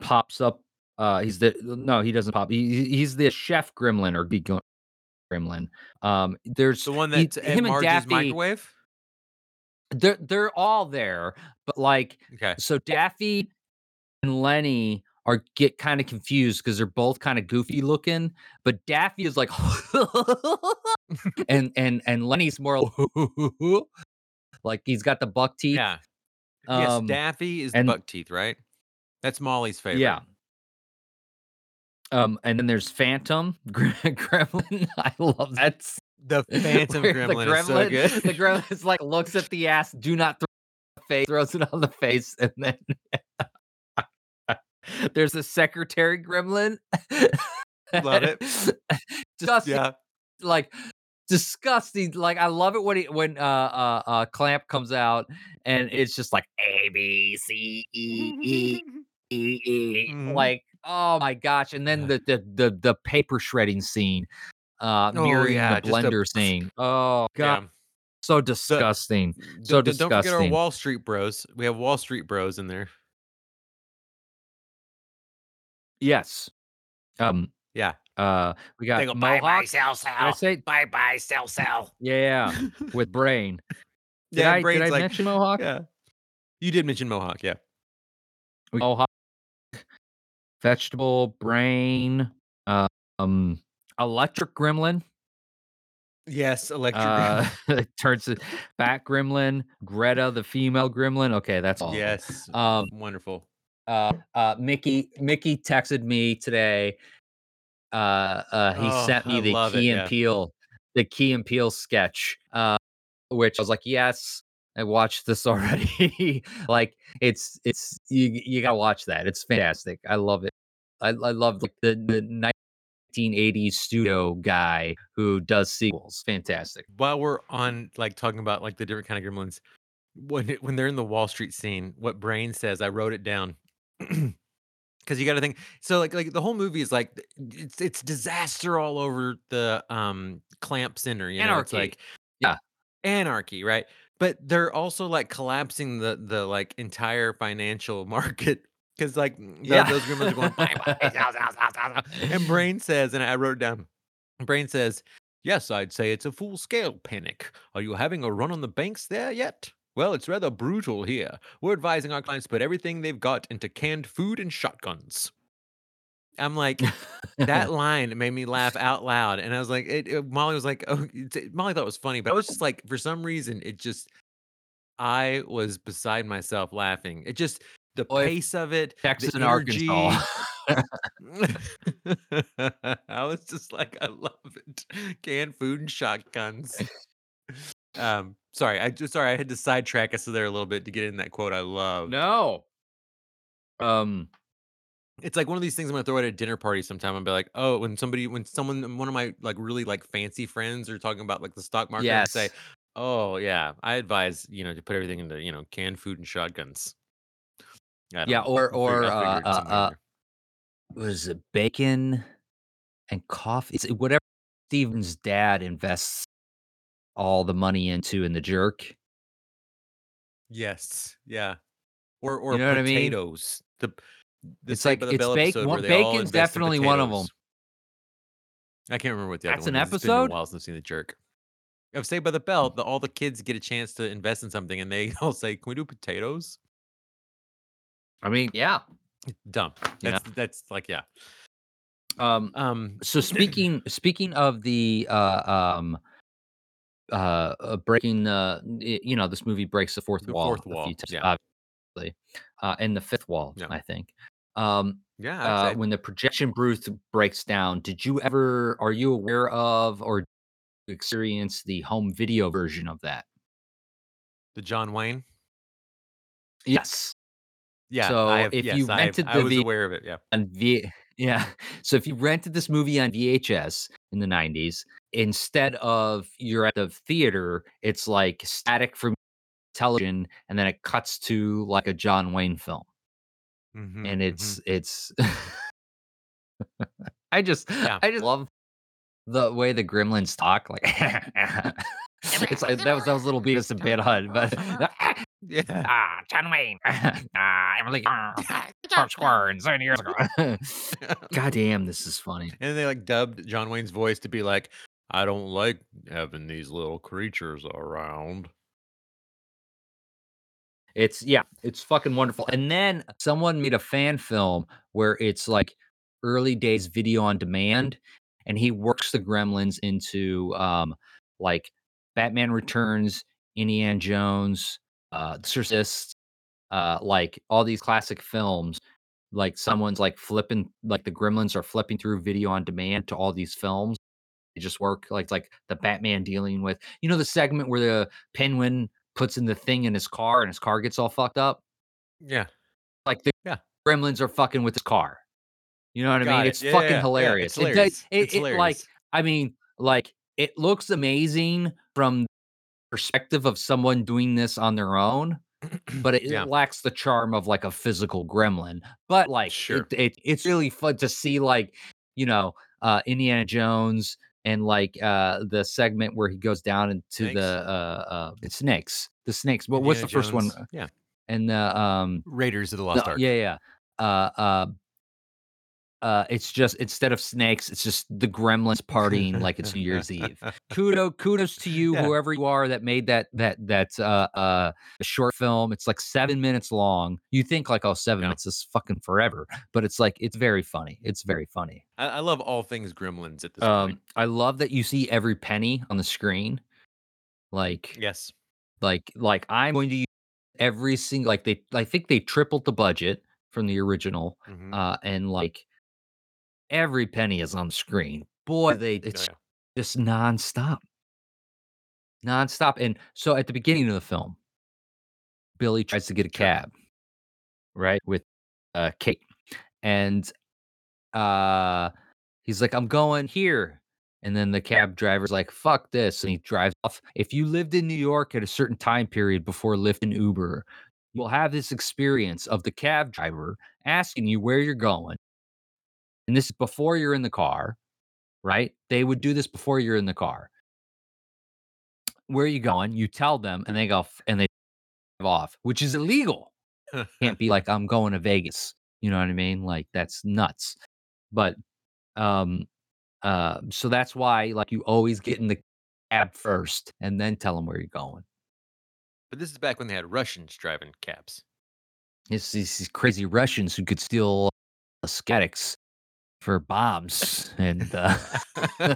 pops up. Uh, he's the no, he doesn't pop. He, he- he's the chef gremlin or geek gremlin. Um, there's the one he- that's at him and Daffy. microwave. They're they're all there, but like Okay. so Daffy and Lenny are get kind of confused because they're both kind of goofy looking, but Daffy is like *laughs* *laughs* and and and Lenny's more *laughs* like he's got the buck teeth. Yeah. yes, Um, Daffy is the and- buck teeth, right? That's Molly's favorite. Yeah. Um, and then there's Phantom Gremlin. I love that. The Phantom where Gremlin, is so good. The gremlin is like looks at the ass, do not throw the face, throws it on the face, and then *laughs* there's a secretary gremlin. Love it. *laughs* Disgusting, yeah. like disgusting. Like I love it when he when uh uh, uh clamp comes out and it's just like A B C E E *laughs* E E. Mhm. Like, oh my gosh. And then the, the the the paper shredding scene, uh Oh, mirroring yeah, the just a- blender scene. Oh god, Yeah. so disgusting. D- So d- Don't forget our. Wall Street Bros. We have Wall Street Bros in there. Yes. Um Yeah. uh we got They go bye bye Mohawk. sell Did I say Bye bye sell sell. yeah *laughs* with brain. Did yeah, I did Brain's I like, mention Mohawk? Yeah. You did mention Mohawk, yeah. Mohawk, vegetable, brain, uh, um electric gremlin. Yes, Electric Uh, *laughs* it turns it back gremlin, Greta the female gremlin. Okay, that's all. Yes. Um, Wonderful. Uh, uh, Mickey, Mickey texted me today. Uh, uh, he Oh, sent me I the Key it, and yeah. Peele, the Key and Peele sketch. Uh, which I was like, yes, I watched this *laughs* already. like, it's it's you you gotta watch that. It's fantastic. I love it. I I love like the the 1980s studio guy who does sequels. Fantastic. While we're on like talking about like the different kind of gremlins, when it, when they're in the Wall Street scene, what Brain says, I wrote it down. Cause you got to think. So like like the whole movie is like it's it's disaster all over the um clamp center. You know, it's Anarchy. like Yeah. anarchy, right? But they're also like collapsing the the like entire financial *laughs* market because like Yeah. those gremlins are going bye bye. sell, sell, sell, sell, sell." and *laughs* Brain says, and I wrote it down. Brain says, "Yes, I'd say it's a full scale panic. Are you having a run on the banks there yet? Well, it's rather brutal here. We're advising our clients to put everything they've got into canned food and shotguns. I'm like, that *laughs* line made me laugh out loud, and I was like, it, it- Molly was like, oh, it's- Molly thought it was funny, but I was just like, for some reason, it just, I was beside myself laughing. It just the Boy, pace of it, Texas and. Arkansas. *laughs* *laughs* I was just like, I love it. Canned food and shotguns. Um, sorry, I just sorry I had to sidetrack us there a little bit to get in that quote I love. no. Um. It's like one of these things I'm gonna throw at a dinner party sometime and be like, oh, when somebody when someone one of my like really like fancy friends are talking about like the stock market and say, Oh yeah, I advise, you know, to put everything into, you know, canned food and shotguns. I Yeah. Or or uh, uh, uh, was it bacon and coffee? It's whatever Steven's dad invests all the money into in the jerk. Yes. Yeah. Or or know what I mean? potatoes. The the It's like- the it's bacon- one- where they all bacon's definitely one of them. I can't remember what the That's other an one is. It's been a episode? while since I've seen the jerk. Of Saved by the Bell, the, all the kids get a chance to invest in something, and they *laughs* all say, "Can we do potatoes?" I mean, yeah. Dumb. Yeah. That's that's like yeah. Um. Um. So *clears throat* speaking speaking of the uh um uh, uh breaking uh y- you know this movie breaks the fourth The wall fourth wall, times yeah. obviously uh and the fifth wall Yeah. I think um Yeah. uh when the projection booth breaks down did you ever are you aware of or experience the home video version of that the John Wayne. yes Yeah. So, have, if yes, you I, have- rented I the was aware of it. Yeah. on V yeah. *laughs* So if you rented this movie on VHS in the 90s, instead of you're at the theater, it's like static from television and then it cuts to like a John Wayne film. Mhm, And it's it's *laughs* I just Yeah. I just love the way the gremlins talk like *laughs* it's like that was that was a little Beavis and Butthead, but yeah. ah John Wayne ah Emily George Square and seven years ago. *laughs* *laughs* God damn, this is funny. And they like dubbed John Wayne's voice to be like, I don't like having these little creatures around. It's yeah, it's fucking wonderful. And then someone made a fan film where it's like early days video on demand, and he works the gremlins into um like Batman Returns, Indiana Jones, uh The Exorcist, uh like all these classic films. Like someone's like flipping like the gremlins are flipping through video on demand to all these films. They just work like like the Batman dealing with you know the segment where the penguin puts in the thing in his car and his car gets all fucked up. Yeah. Like the Yeah. gremlins are fucking with his car. You know what I mean? it. It's Yeah, fucking yeah, hilarious. It's It does- hilarious. it- it, like. I mean, like it looks amazing from perspective of someone doing this on their own, but it, Yeah. lacks the charm of like a physical gremlin. But like Sure. it, it it's really fun to see like, you know, uh Indiana Jones and like uh the segment where he goes down into Snakes? the uh uh snakes. The snakes. But what's the Indiana first one? Yeah. And the um Raiders of the Lost Ark. yeah, yeah. Uh, uh, uh, it's just instead of snakes, it's just the gremlins partying like it's New *laughs* Year's Eve. Kudos, kudos to you, Yeah. whoever you are that made that that that uh, uh short film. It's like seven minutes long. You think like oh seven Yeah. minutes is fucking forever, but it's like it's very funny. It's very funny. I, I love all things gremlins at this Um, point. I love that you see every penny on the screen. Like Yes. like like I'm going to use every single like they I think they tripled the budget from the original Mhm. uh and like every penny is on screen boy they Oh, it's yeah. just nonstop. Nonstop and so at the beginning of the film billy tries to get a cab right with uh kate and uh he's like i'm going here and then the cab driver's like fuck this and he drives off. If you lived in new york at a certain time period before lyft and uber you'll have this experience of the cab driver asking you where you're going and this is before you're in the car right they would do this before you're in the car where are you going you tell them and they go and they drive off which is illegal can't be like *laughs* I'm going to Vegas. You know what I mean? Like that's nuts. But um uh so that's why like you always get in the cab first and then tell them where you're going. But this is back when they had Russians driving cabs. It's these, crazy Russians who could steal uh, schematics for bombs and uh, *laughs*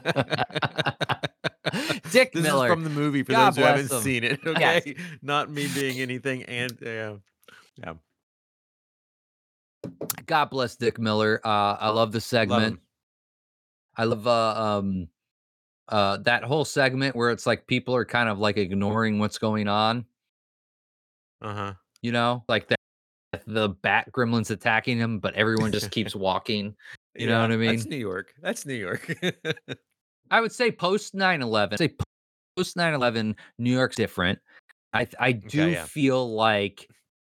Dick this Miller. is from the movie for God those who haven't him. seen it. *laughs* Yes. Okay, not me being anything. And yeah, yeah, God bless Dick Miller. Uh, I love the segment. him. I love uh, um uh that whole segment where it's like people are kind of like ignoring what's going on. Uh huh. You know, like the the bat gremlins attacking him, but everyone just keeps *laughs* walking. You know what I mean? That's? New York. That's New York. *laughs* I would say post 9/11. Say post 9/11, New York's different. I I do yeah. feel like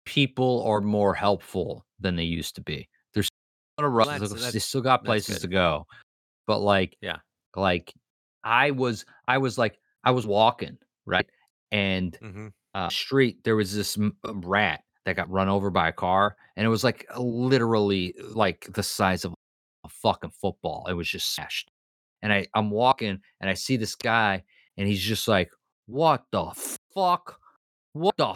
people are more helpful than they used to be. There's a lot of that's- they still got places to go, but like Yeah. like I was I was like I was walking right, and hmm uh, street there was this rat that got run over by a car, and it was like literally like the size of a fucking football. It was just smashed and I I'm walking and I see this guy and he's just like, "What the fuck? What the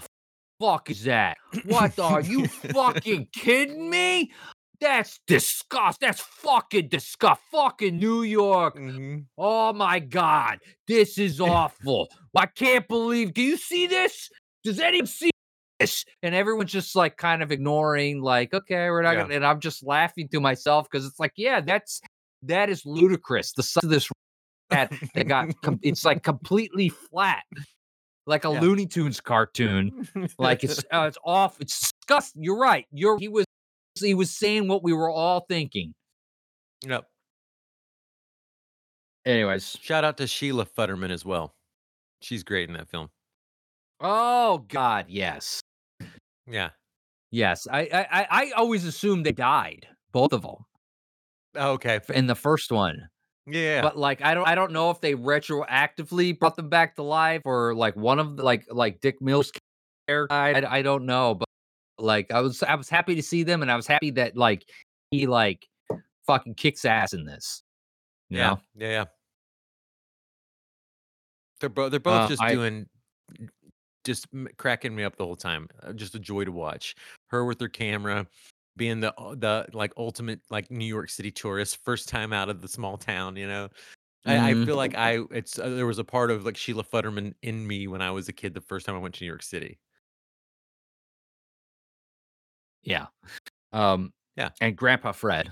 fuck is that? What the, are you fucking *laughs* kidding me? That's disgust. That's fucking disgust. Fucking New York. hmm Oh my god, this is *laughs* awful. I can't believe. Do you see this? Does anyone see this? And everyone's just like kind of ignoring, like, okay, we're not Yeah. gonna. And I'm just laughing to myself because it's like, yeah, that's that is ludicrous. The size of this *laughs* that got com- it's like completely flat, like a Yeah. Looney Tunes cartoon. Like it's uh, it's off. It's disgusting. You're right. You're he was he was saying what we were all thinking. Yep. Anyways, Shout out to Sheila Futterman as well. She's great in that film. oh god, yes. Yeah. Yes, I I I always assumed they died, both of them, Oh, okay. in the first one. Yeah. But like, I don't I don't know if they retroactively brought them back to life or like one of the, like like Dick Mills character. died. I, I don't know, but like I was I was happy to see them, and I was happy that like he like fucking kicks ass in this. Yeah. know? Yeah. Yeah. They're both. They're both Uh, just I- doing, just cracking me up the whole time. Uh, Just a joy to watch. Her with her camera, being the uh, the like ultimate like New York City tourist, first time out of the small town. You know. I, I Mhm. feel like I it's uh, there was a part of like Sheila Futterman in me when I was a kid the first time I went to New York City. Yeah. Um. Yeah. And Grandpa Fred.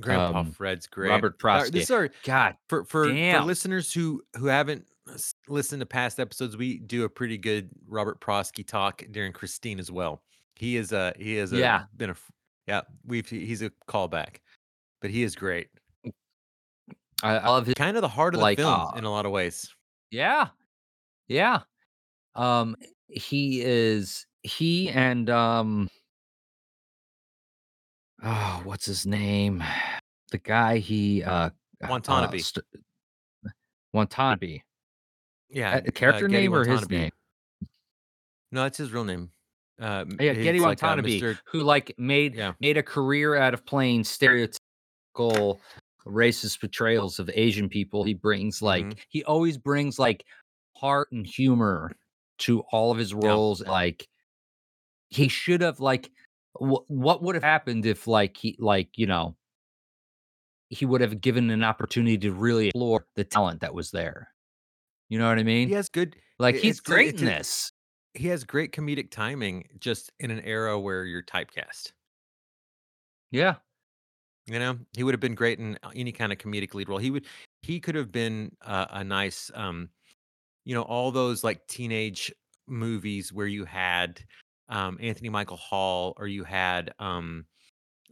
Grandpa Um, Fred's great. Robert Uh, This Prosky. are God. for for, for listeners who who haven't s- listened to past episodes we do a pretty good robert prosky talk during christine as well he is a he is a Yeah. been a f- yeah we've he's a callback but he is great I, I love his. kind of the heart of Like, the film uh, in a lot of ways Yeah. Yeah. Um. He is. He and um. Oh, what's his name? The guy he uh. uh, Watanabe. st- Watanabe. Yeah A character Gedde name or his name? no that's his real name uh, Yeah, Gedde like, uh, Watanabe, Mr. who like made Yeah. made a career out of playing stereotypical racist portrayals of Asian people. He brings like Mhm. he always brings like heart and humor to all of his roles. Like he should have like wh- what would have happened if like he like you know he would have given an opportunity to really explore the talent that was there. You know what I mean? he has good like he's it's great it's in this. he has great comedic timing just in an era where you're typecast Yeah. You know, he would have been great in uh, any kind of comedic lead role. He would, he could have been uh, a nice, um, you know, all those like teenage movies where you had um, Anthony Michael Hall or you had, um,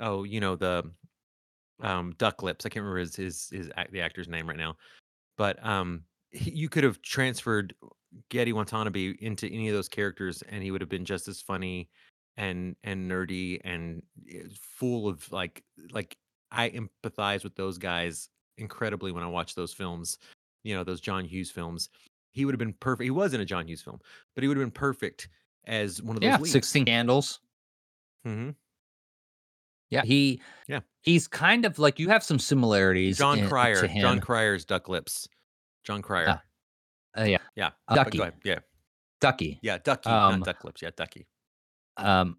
oh, you know, the um, Duck Lips. I can't remember his his, his the actor's name right now, but um, he, you could have transferred Gedde Watanabe into any of those characters, and he would have been just as funny and and nerdy and eh, full of like like I empathize with those guys incredibly when I watch those films. You know, those John Hughes films. He would have been perfect. He was in a John Hughes film, but he would have been perfect as one of those Yeah. leads. Sixteen Candles. hmm Yeah, he Yeah. he's kind of like you have some similarities. Jon in- Cryer. to him. Jon Cryer's Duck Lips. Jon Cryer. Uh, yeah, yeah. uh, Ducky. Yeah. Ducky. Yeah, Ducky, Um, not Duck Lips. Yeah, Ducky. um,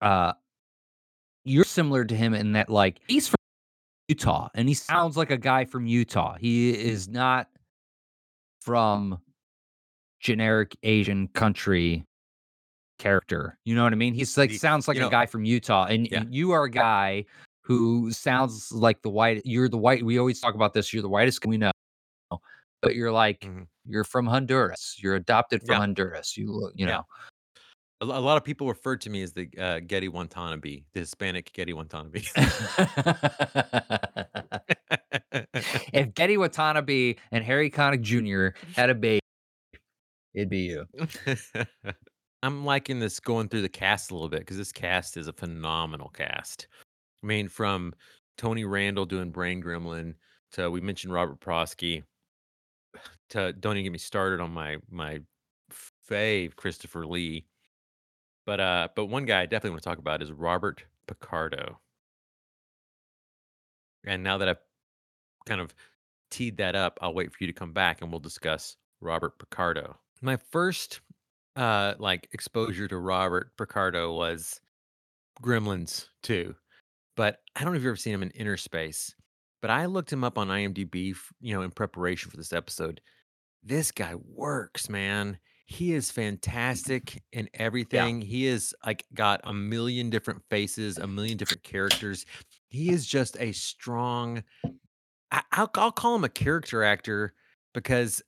uh, you're similar to him in that like he's from Utah and he sounds like a guy from Utah. He is not from generic Asian country character. You know what I mean? He's like sounds like a know- guy from Utah, and, Yeah. and you are a guy who sounds like the white. You're the white. We always talk about this. You're the whitest we know, but you're like Mhm. you're from Honduras. You're adopted from Yeah. Honduras. You look, you know. A, a lot of people refer to me as the uh, Gedde Watanabe, the Hispanic Gedde Watanabe. *laughs* if Gedde Watanabe and Harry Connick Jr. had a baby, it'd be you. *laughs* I'm liking this going through the cast a little bit because this cast is a phenomenal cast. I mean, from Tony Randall doing Brain Gremlin to we mentioned Robert Prosky to don't even get me started on my my fave Christopher Lee. But uh, but one guy I definitely want to talk about is Robert Picardo. And now that I've kind of teed that up, I'll wait for you to come back and we'll discuss Robert Picardo. My first uh like exposure to Robert Picardo was Gremlins 2. But I don't know if you've ever seen him in Inner Space. But I looked him up on IMDb, f- you know, in preparation for this episode. This guy works, man. He is fantastic in everything. He is like got a million different faces, a million different characters. He is just a strong. I, I'll, I'll call him a character actor because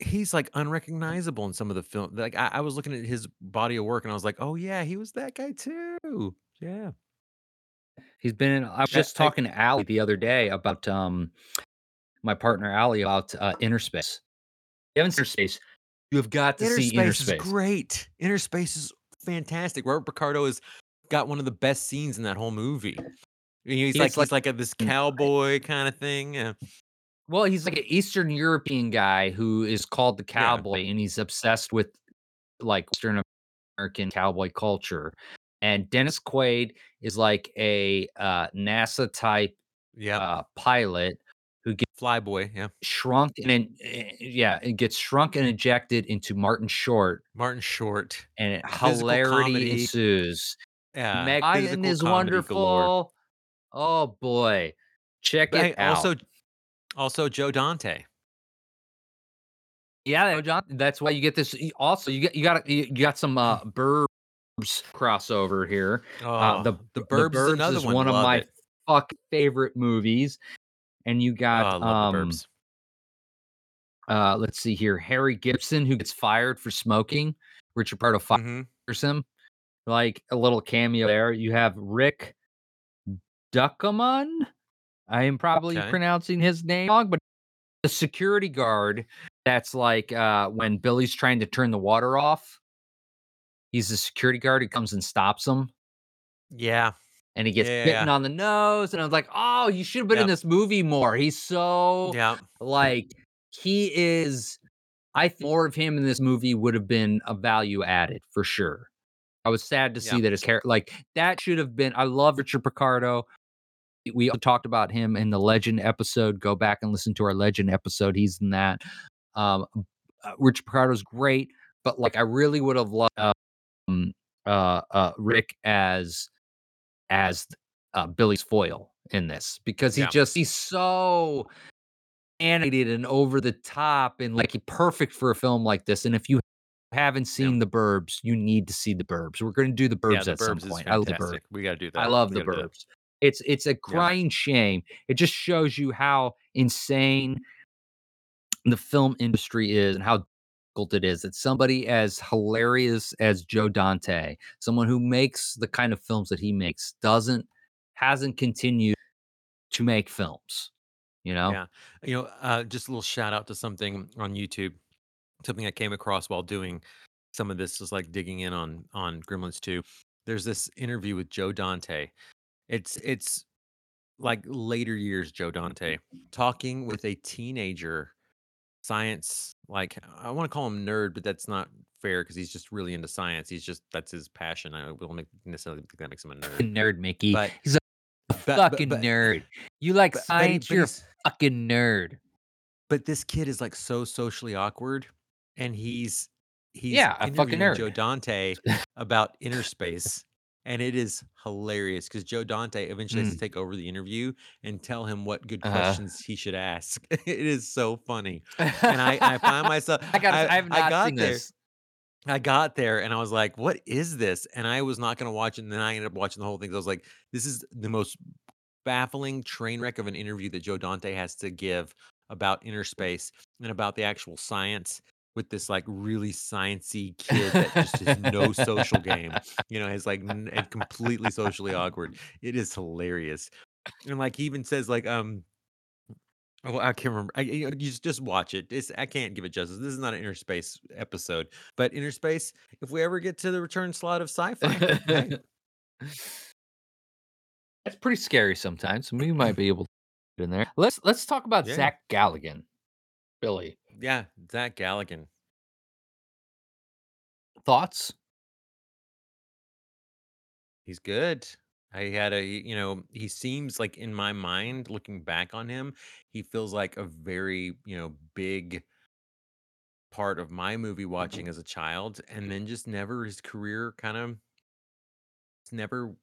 he's like unrecognizable in some of the film. Like I, I was looking at his body of work and I was like, oh yeah, he was that guy too. Yeah. He's been in I was just I- talking to Allie the other day about um my partner Allie about uh inner space. You haven't seen space. You have got to Inner see Space is great. Inner Space is fantastic. Robert Picardo has got one of the best scenes in that whole movie. He's He like is he's like a, this cowboy kind of thing. Yeah. Well, he's like an Eastern European guy who is called the Yeah. cowboy and he's obsessed with like Western American cowboy culture. And Dennis Quaid is like a uh, NASA type Yeah. uh, pilot who gets Flyboy. Yeah. shrunk and then, eh, yeah, it gets shrunk and ejected into Martin Short, Martin Short. and it- hilarity comedy. ensues. Yeah. Megan is comedy galore. wonderful. Oh boy, check But it hey, out. also also Joe Dante. Yeah, John. That's why you get this. Also, you get you got you got some uh burbs crossover here. Oh, Uh, the the Burbs, is another is one. one of my it. fucking favorite movies. And you Oh, got love um Burbs. uh let's see here, Harry Gibson who gets fired for smoking. Richard Pardo fires Mhm. him. Like a little cameo there. You have Rick Ducommun. I am probably Okay. pronouncing his name wrong, but the security guard that's like uh when Billy's trying to turn the water off. He's the security guard who comes and stops him Yeah. and he gets Yeah, bitten yeah. on the nose. And I was like, oh, you should have been in this movie more. He's so Yeah. like he is I think more of him in this movie would have been a value added for sure. I was sad to Yeah. see that his character like that should have been I love Richard Picardo. We talked about him in the Legend episode. Go back and listen to our Legend episode. He's in that. Um uh, Richard Picardo's great, but like I really would have loved um uh uh Rick as as uh Billy's foil in this because he Yeah. just he's so animated and over the top and like perfect for a film like this. And if you haven't seen the Burbs, you need to see the Burbs. We're going to do the Burbs yeah, the at some Burbs is point. I love the. Burbs. We got to do that. I love We the gotta do that. Burbs. It's it's a crying shame. It just shows you how insane the film industry is and how difficult it is that somebody as hilarious as Joe Dante, someone who makes the kind of films that he makes, doesn't hasn't continued to make films. You know? Yeah. You know, uh, just a little shout out to something on YouTube, something I came across while doing some of this, is like digging in on on Gremlins 2. There's this interview with Joe Dante. It's it's like later years Joe Dante talking with a teenager science like I want to call him nerd, but that's not fair because he's just really into science. He's just that's his passion. I don't make necessarily think that makes him a nerd. Nerd, Mickey. But He's a but- but- fucking but- nerd. You like but- but science, you're a fucking nerd. but this kid is like so socially awkward and he's he's Yeah, a fucking nerd. Joe Dante *laughs* about inner space, and it is hilarious because Joe Dante eventually has to Mm, take over the interview and tell him what good uh-huh. questions he should ask. *laughs* It is so funny, *laughs* and I I find myself I gotta I have I got seen there this. I got there and I was like, "What is this?" And I was not gonna watch it, and then I ended up watching the whole thing. I was like, "This is the most baffling train wreck of an interview that Joe Dante has to give about inner space and about the actual science with this like really sciencey kid that just has no social game. You know, is like n- and completely socially awkward. It is hilarious. And like he even says like um Oh, I can't remember. I, you, know, you just just watch it. It's, I can't give it justice. This is not an inner space episode, but inner space. If we ever get to the return slot of sci-fi, hey, *laughs* It's pretty scary sometimes. We might be able to get in there. Let's let's talk about yeah, Zach Galligan, Billy. yeah, Zach Galligan. Thoughts? He's good. I had a, you know, he seems like in my mind, looking back on him, he feels like a very, you know, big part of my movie mm-hmm. watching as a child, and then just never his career kind of never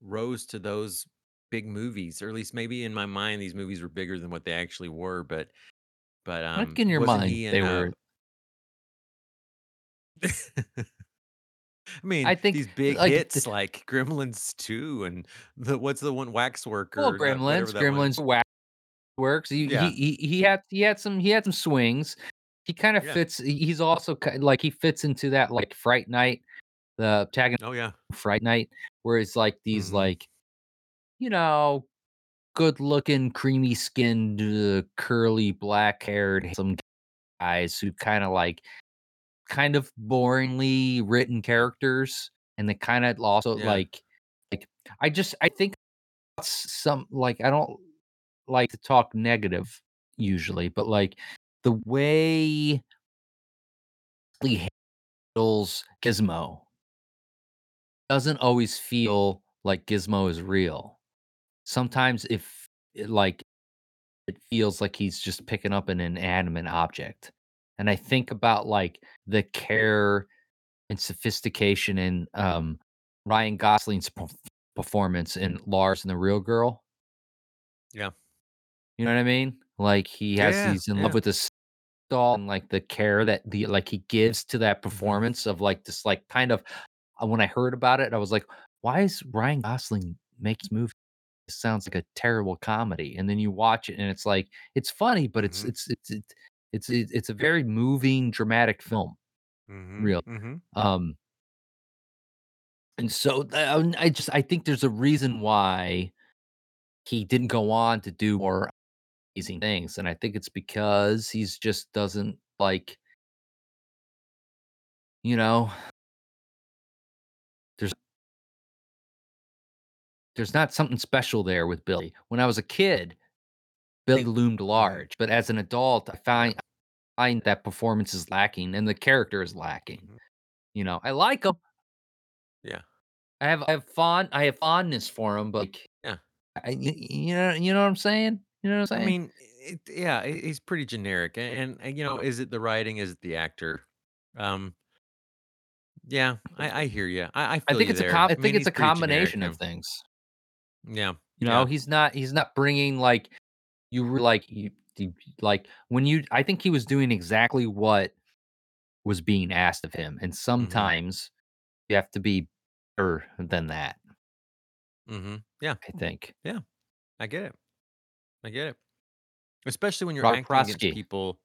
rose to those big movies, or at least maybe in my mind, these movies were bigger than what they actually were. But, but um, in your mind, he they in? Uh. I mean, I think these big like hits like Gremlins 2 and the what's the one well, Waxworker, that Gremlins, one. Gremlins wax works. He, he Yeah, he he had he had some he had some swings. He kind of yeah. fits. He's also like he fits into that like Fright Night, the tag Oh yeah. Fright Night, where it's like these hmm like you know good looking, creamy skinned, uh, curly, black haired, some guys who kind of like kind of boringly written characters, and they kind of also Yeah. like like I just I think that's some like I don't like to talk negative usually, but like the way he handles Gizmo doesn't always feel like Gizmo is real. Sometimes if it, like it feels like he's just picking up an inanimate object. And I think about like the care and sophistication in um, Ryan Gosling's perf- performance in Lars and the Real Girl. Yeah. You know what I mean? Like he has Yeah. he's in love with this doll and like the care that the like he gives to that hmm performance of like this like kind of uh, when I heard about it, I was like, why is Ryan Gosling makes this movie? It sounds like a terrible comedy. And then you watch it and it's like it's funny, but it's hmm it's it's it's it's, it's a very moving, dramatic film. hmm Real. hmm Um and so um, I just I think there's a reason why he didn't go on to do more amazing things. And I think it's because he's just doesn't like, you know, there's not something special there with Billy. When I was a kid, Billy loomed large, but as an adult, I find find that performance is lacking and the character is lacking. hmm You know, I like him. Yeah. I have I have fond I have fondness for him, but Yeah. I, you know you know what I'm saying? You know what I'm saying. I mean, it, yeah, he's pretty generic, and, and you know, is it the writing? Is it the actor? Um, yeah, I, I hear you. I, I I think it's a com- I I think it's a generic. combination of things. Yeah, You know, yeah. he's not he's not bringing like you re- like you, you like when you I think he was doing exactly what was being asked of him and hmm sometimes you have to be better than that, hmm Yeah, I think. yeah. I get it. I get it. Especially when you're acting against Prosky. people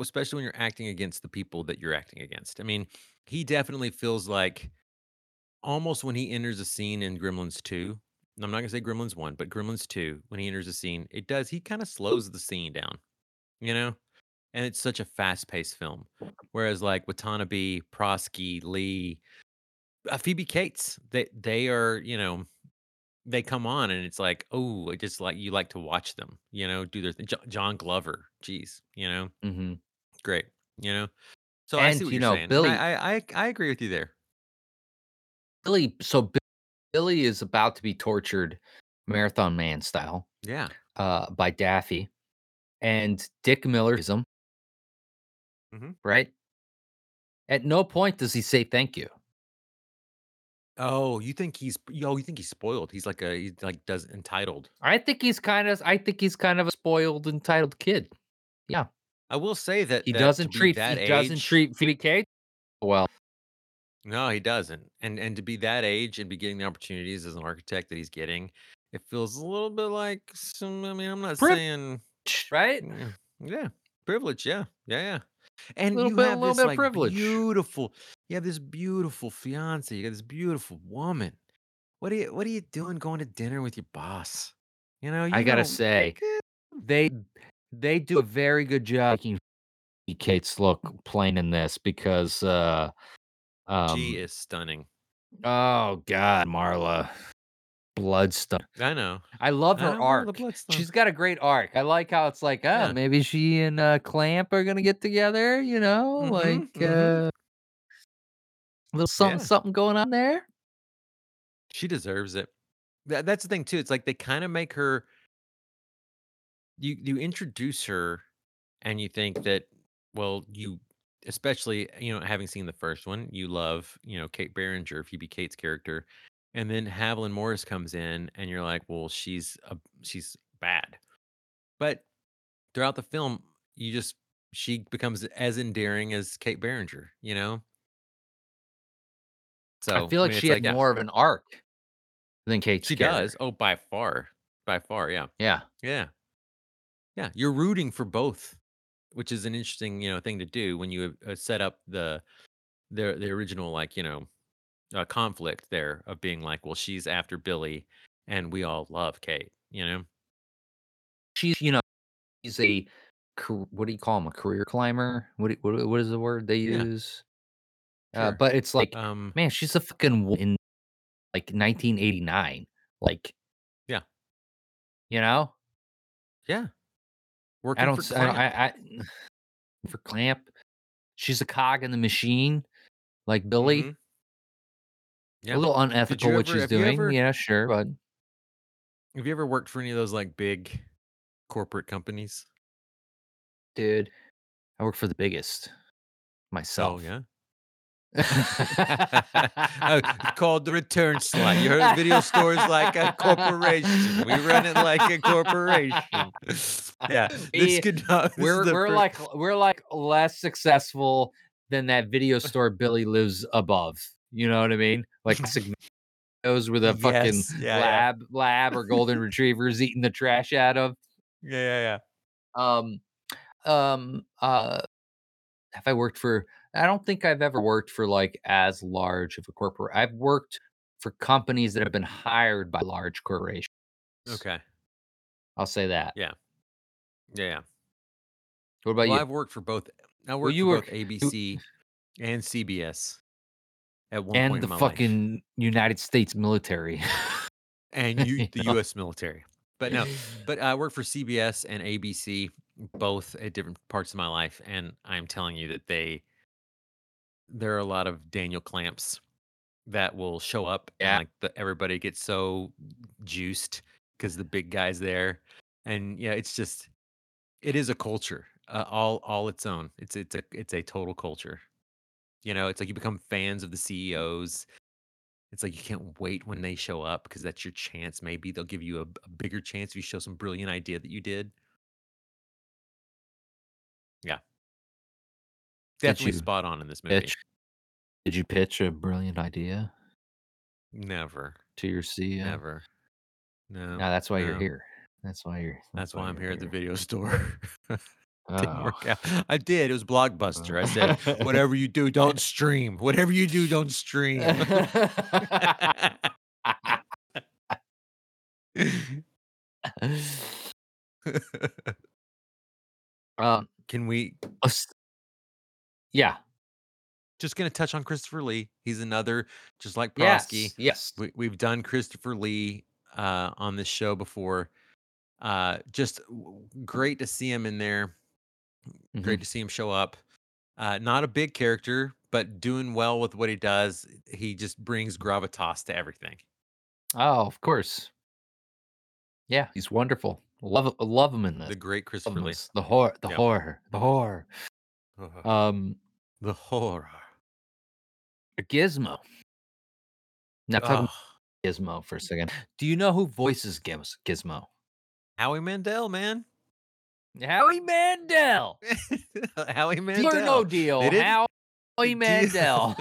especially when you're acting against the people that you're acting against. I mean, he definitely feels like almost when he enters a scene in Gremlins 2, and I'm not gonna say Gremlins 1, but Gremlins 2, when he enters the scene, it does he kind of slows the scene down, you know? And it's such a fast-paced film. Whereas like Watanabe, Prosky, Lee, uh, Phoebe Cates, they they are, you know, they come on and it's like, oh, I just like you like to watch them, you know, do their thing. Jo- John Glover, geez, you know, Mhm. great, you know. So I see what you you're know, saying, Billy I I I agree with you there. Billy so Billy is about to be tortured Marathon Man style Yeah. uh by Daffy and Dick Miller is him, Mhm. right? At no point does he say thank you. Oh, you think he's yo, you think he's spoiled. He's like a he like does entitled. I think he's kind of I think he's kind of a spoiled, entitled kid. Yeah. I will say that He that doesn't treat he doesn't treat Phoebe Cates well. No, he doesn't. And and to be that age and be getting the opportunities as an architect that he's getting, it feels a little bit like some I mean, I'm not Priv- saying Right? Yeah, yeah, privilege. Yeah, yeah, yeah. A And little you bit, a have little this bit like privilege. beautiful, you have this beautiful fiance. You got this beautiful woman. What are you, what are you doing going to dinner with your boss? You know, you I gotta say, they they do a very good job making Cates look plain in this because uh um she is stunning. oh god, Marla. Bloodstone. I know. I love her the arc. She's got a great arc. I like how it's like, oh, Yeah. maybe she and uh, Clamp are gonna get together. You know, Mhm, like mhm. uh, a little something, Yeah. something going on there. She deserves it. That, that's the thing too. It's like they kind of make her. You you introduce her, and you think that well, you especially eh, you know having seen the first one, you love you know Kate Beringer, Phoebe Cates's character, and then Haviland Morris comes in, and you're like, well, she's a she's bad, but throughout the film, you just she becomes as endearing as Kate Beringer, you know. So I feel like mean, she had yeah, more of an arc than kate she character. does. Oh, by far, by far, yeah. Yeah, Yeah. Yeah, you're rooting for both, which is an interesting, you know, thing to do when you uh, set up the the the original like, you know, uh, conflict there of being like, well, she's after Billy and we all love Kate, you know? she's you know she's a what do you call him a career climber? What what what is the word they Yeah, use? Uh, but it's like, Um, man, she's a fucking in like 1989. Like, yeah. you know, Yeah. I don't, for s- I, don't Clamp. I, I *sighs* for Clamp, she's a cog in the machine, like Billy. Mhm. A little unethical what ever- she's doing. ever- yeah, sure, but Have you ever worked for any of those like big corporate companies? dude, I work for the biggest myself. Oh, yeah. It's called the return slot. You heard video stores like a corporation. We run it like a corporation. Yeah, this We- could not. we're we're fir- like we're like less successful than that video store Billy lives above. You know what I mean? Like *laughs* those with a fucking Yes, yeah, yeah. lab lab or golden retrievers eating the trash out of. yeah, yeah, yeah. Um um uh have I worked for I don't think I've ever worked for like as large of a corporate. I've worked for companies that have been hired by large corporations. Okay. I'll say that. Yeah. Yeah, yeah. What about well, you? I've worked for both. I worked you for both ABC and CBS at one and point the in my life. fucking United States military. and *laughs* you, the Yeah. U.S. military. But no, but I work for CBS and ABC, both at different parts of my life, and I'm telling you that they, there are a lot of Daniel clamps that will show up, Yeah. and like the, everybody gets so juiced because the big guy's there, and yeah, it's just, it is a culture, uh, all all its own. It's it's a it's a total culture. You know, it's like you become fans of the CEOs. It's like you can't wait when they show up because that's your chance. Maybe they'll give you a, a bigger chance if you show some brilliant idea that you did. Yeah. Definitely you spot on in this movie. pitch? Did you pitch a brilliant idea Never. to your CEO? Never. No. No, that's why you're no. here. That's why you're. That's why I'm you're here at the video *laughs* store. Didn't Oh. work out. I did. It was Blockbuster. I said, *laughs* whatever you do, don't stream. Whatever you do, don't stream. *laughs* um. Can we Yeah. just gonna touch on Christopher Lee? He's another, just like Prosky. Yes. Yes. We, we've done Christopher Lee uh, on this show before. Uh, just great to see him in there. Mhm. Great to see him show up. Uh, not a big character, but doing well with what he does. He just brings gravitas to everything. Oh, of course. Yeah, he's wonderful. Love love him in this. The great Christopher Lee. The horror. The Yeah. horror. The horror. Uh, Um. the horror. Gizmo. Now Oh, Gizmo for a second. Do you know who voices Giz- Gizmo? Howie Mandel, man. Howie Mandel. *laughs* Howie *laughs* Deal Mandel. or no deal. Howie Deal- Mandel.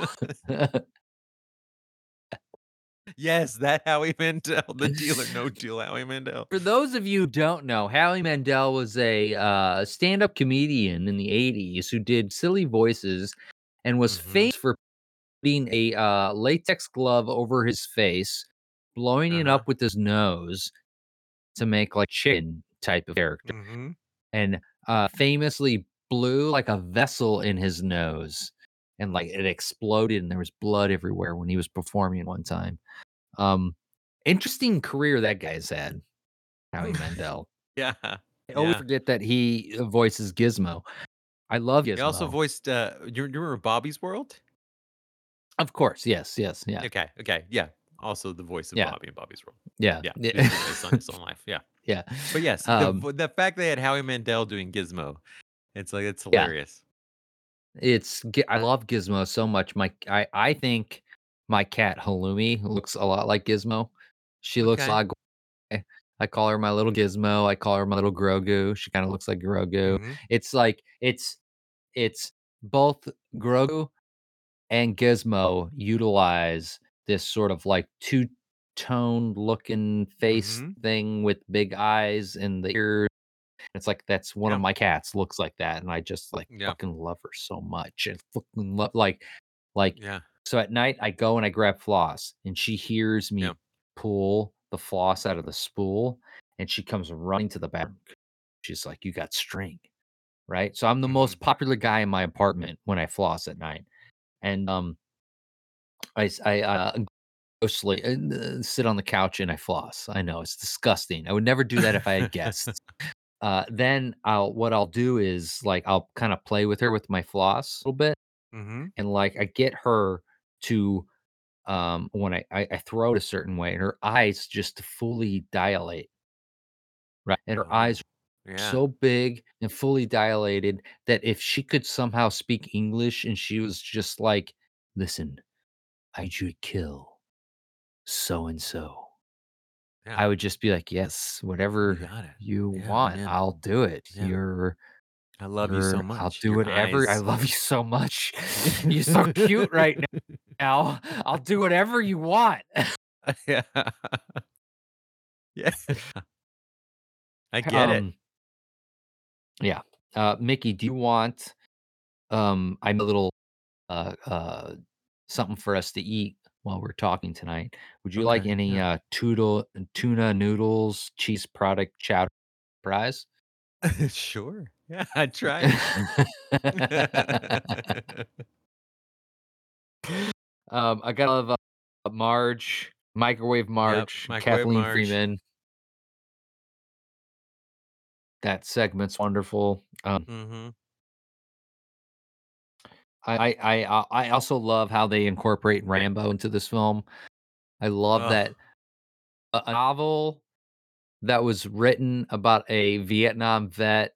Yes, that Howie Mandel, the deal or no *laughs* deal Howie Mandel. For those of you who don't know, Howie Mandel was a uh, stand-up comedian in the '80s who did silly voices and was Mhm. famous for putting a uh, latex glove over his face, blowing it Uh-huh. up with his nose to make like chicken type of character, hmm and uh, famously blew like a vessel in his nose, and like it exploded, and there was blood everywhere when he was performing one time. Um, interesting career that guy's had, Howie *laughs* Mandel. Yeah. I always Yeah. forget that he uh, voices Gizmo. I love Gizmo. He also voiced uh you, you remember Bobby's World? of course, yes, yes, yeah, Okay, okay, yeah. Also the voice of Yeah. Bobby and Bobby's World. yeah, Yeah. yeah. based on his own *laughs* life. Yeah. yeah. But yes, Um, the, the fact they had Howie Mandel doing Gizmo, it's like it's Yeah. hilarious. It's I love Gizmo so much. My I I think my cat Halloumi looks a lot like Gizmo. She looks Okay. like I call her my little Gizmo. I call her my little Grogu. She kind of looks like Grogu. Mhm. It's like it's it's both Grogu and Gizmo utilize this sort of like two tone looking face Mhm. thing with big eyes and the ears. It's like that's one Yeah. of my cats looks like that, and I just like Yeah. fucking love her so much. And fucking love like like Yeah. So at night I go and I grab floss, and she hears me Yeah. pull the floss out of the spool, and she comes running to the bathroom. She's like, "You got string." Right? So I'm the Mhm. most popular guy in my apartment when I floss at night. And um I I uh go sleep uh, sit on the couch and I floss. I know it's disgusting. I would never do that if I had guests. *laughs* Uh then I'll what I'll do is like I'll kind of play with her with my floss a little bit hmm and like I get her to um when I, I I throw it a certain way and her eyes just fully dilate. Right. And her Oh, eyes Yeah. so big and fully dilated that if she could somehow speak English and she was just like, listen, I you kill so and so. I would just be like, yes, whatever you you Yeah, want, man. I'll do it. Yeah. You're, I love you so much. I'll do Your whatever. I love you so much. *laughs* You're so cute right *laughs* now. Al. I'll do whatever you want. yeah. *laughs* yeah. I get it. Um, Yeah. Uh, Mickey, do you want um I'm a little uh uh something for us to eat while we're talking tonight. Would you like Okay, any yeah. uh tuna tuna noodles, cheese product chowder fries? sure. Yeah, I tried. *laughs* um I got love uh, Marge, microwave Marge, microwave Kathleen Marge. Freeman. That segment's wonderful. Um mm-hmm. I I I I also love how they incorporate Rambo into this film. I love that a novel that was written about a Vietnam vet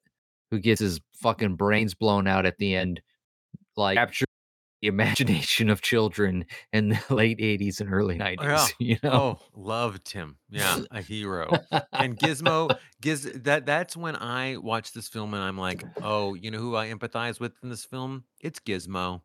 who gets his fucking brains blown out at the end, like captured the imagination of children in the *laughs* late '80s and early '90s. Yeah. *laughs* You know, Oh, loved him. Yeah, *laughs* a hero. and Gizmo, Giz that that's when I watch this film and I'm like, oh, you know who I empathize with in this film? It's Gizmo.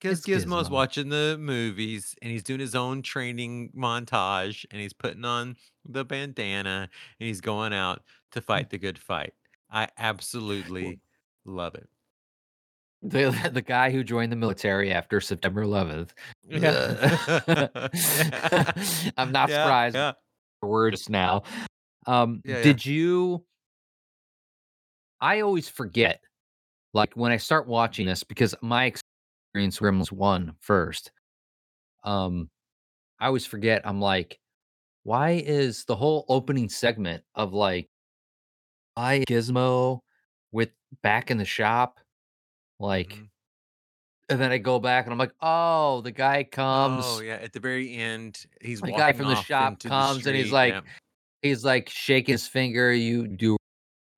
Because Gizmo's Gizmo. watching the movies and he's doing his own training montage and he's putting on the bandana and he's going out to hmm. fight the good fight. I absolutely love it. the *laughs* the guy who joined the military after September 11th. Yeah. *laughs* I'm *laughs* not Yeah, surprised. Yeah. word just now. Um, Yeah, did you? I always forget, like when I start watching this, because my experience Gremlins one first. Um, I always forget. I'm like, why is the whole opening segment of like, I Gizmo with back in the shop, like, Mhm. and then I go back and I'm like, oh, the guy comes. Oh yeah, at the very end, he's The walking guy from the off shop into comes the and he's street, like, yeah. he's like shaking his finger. You do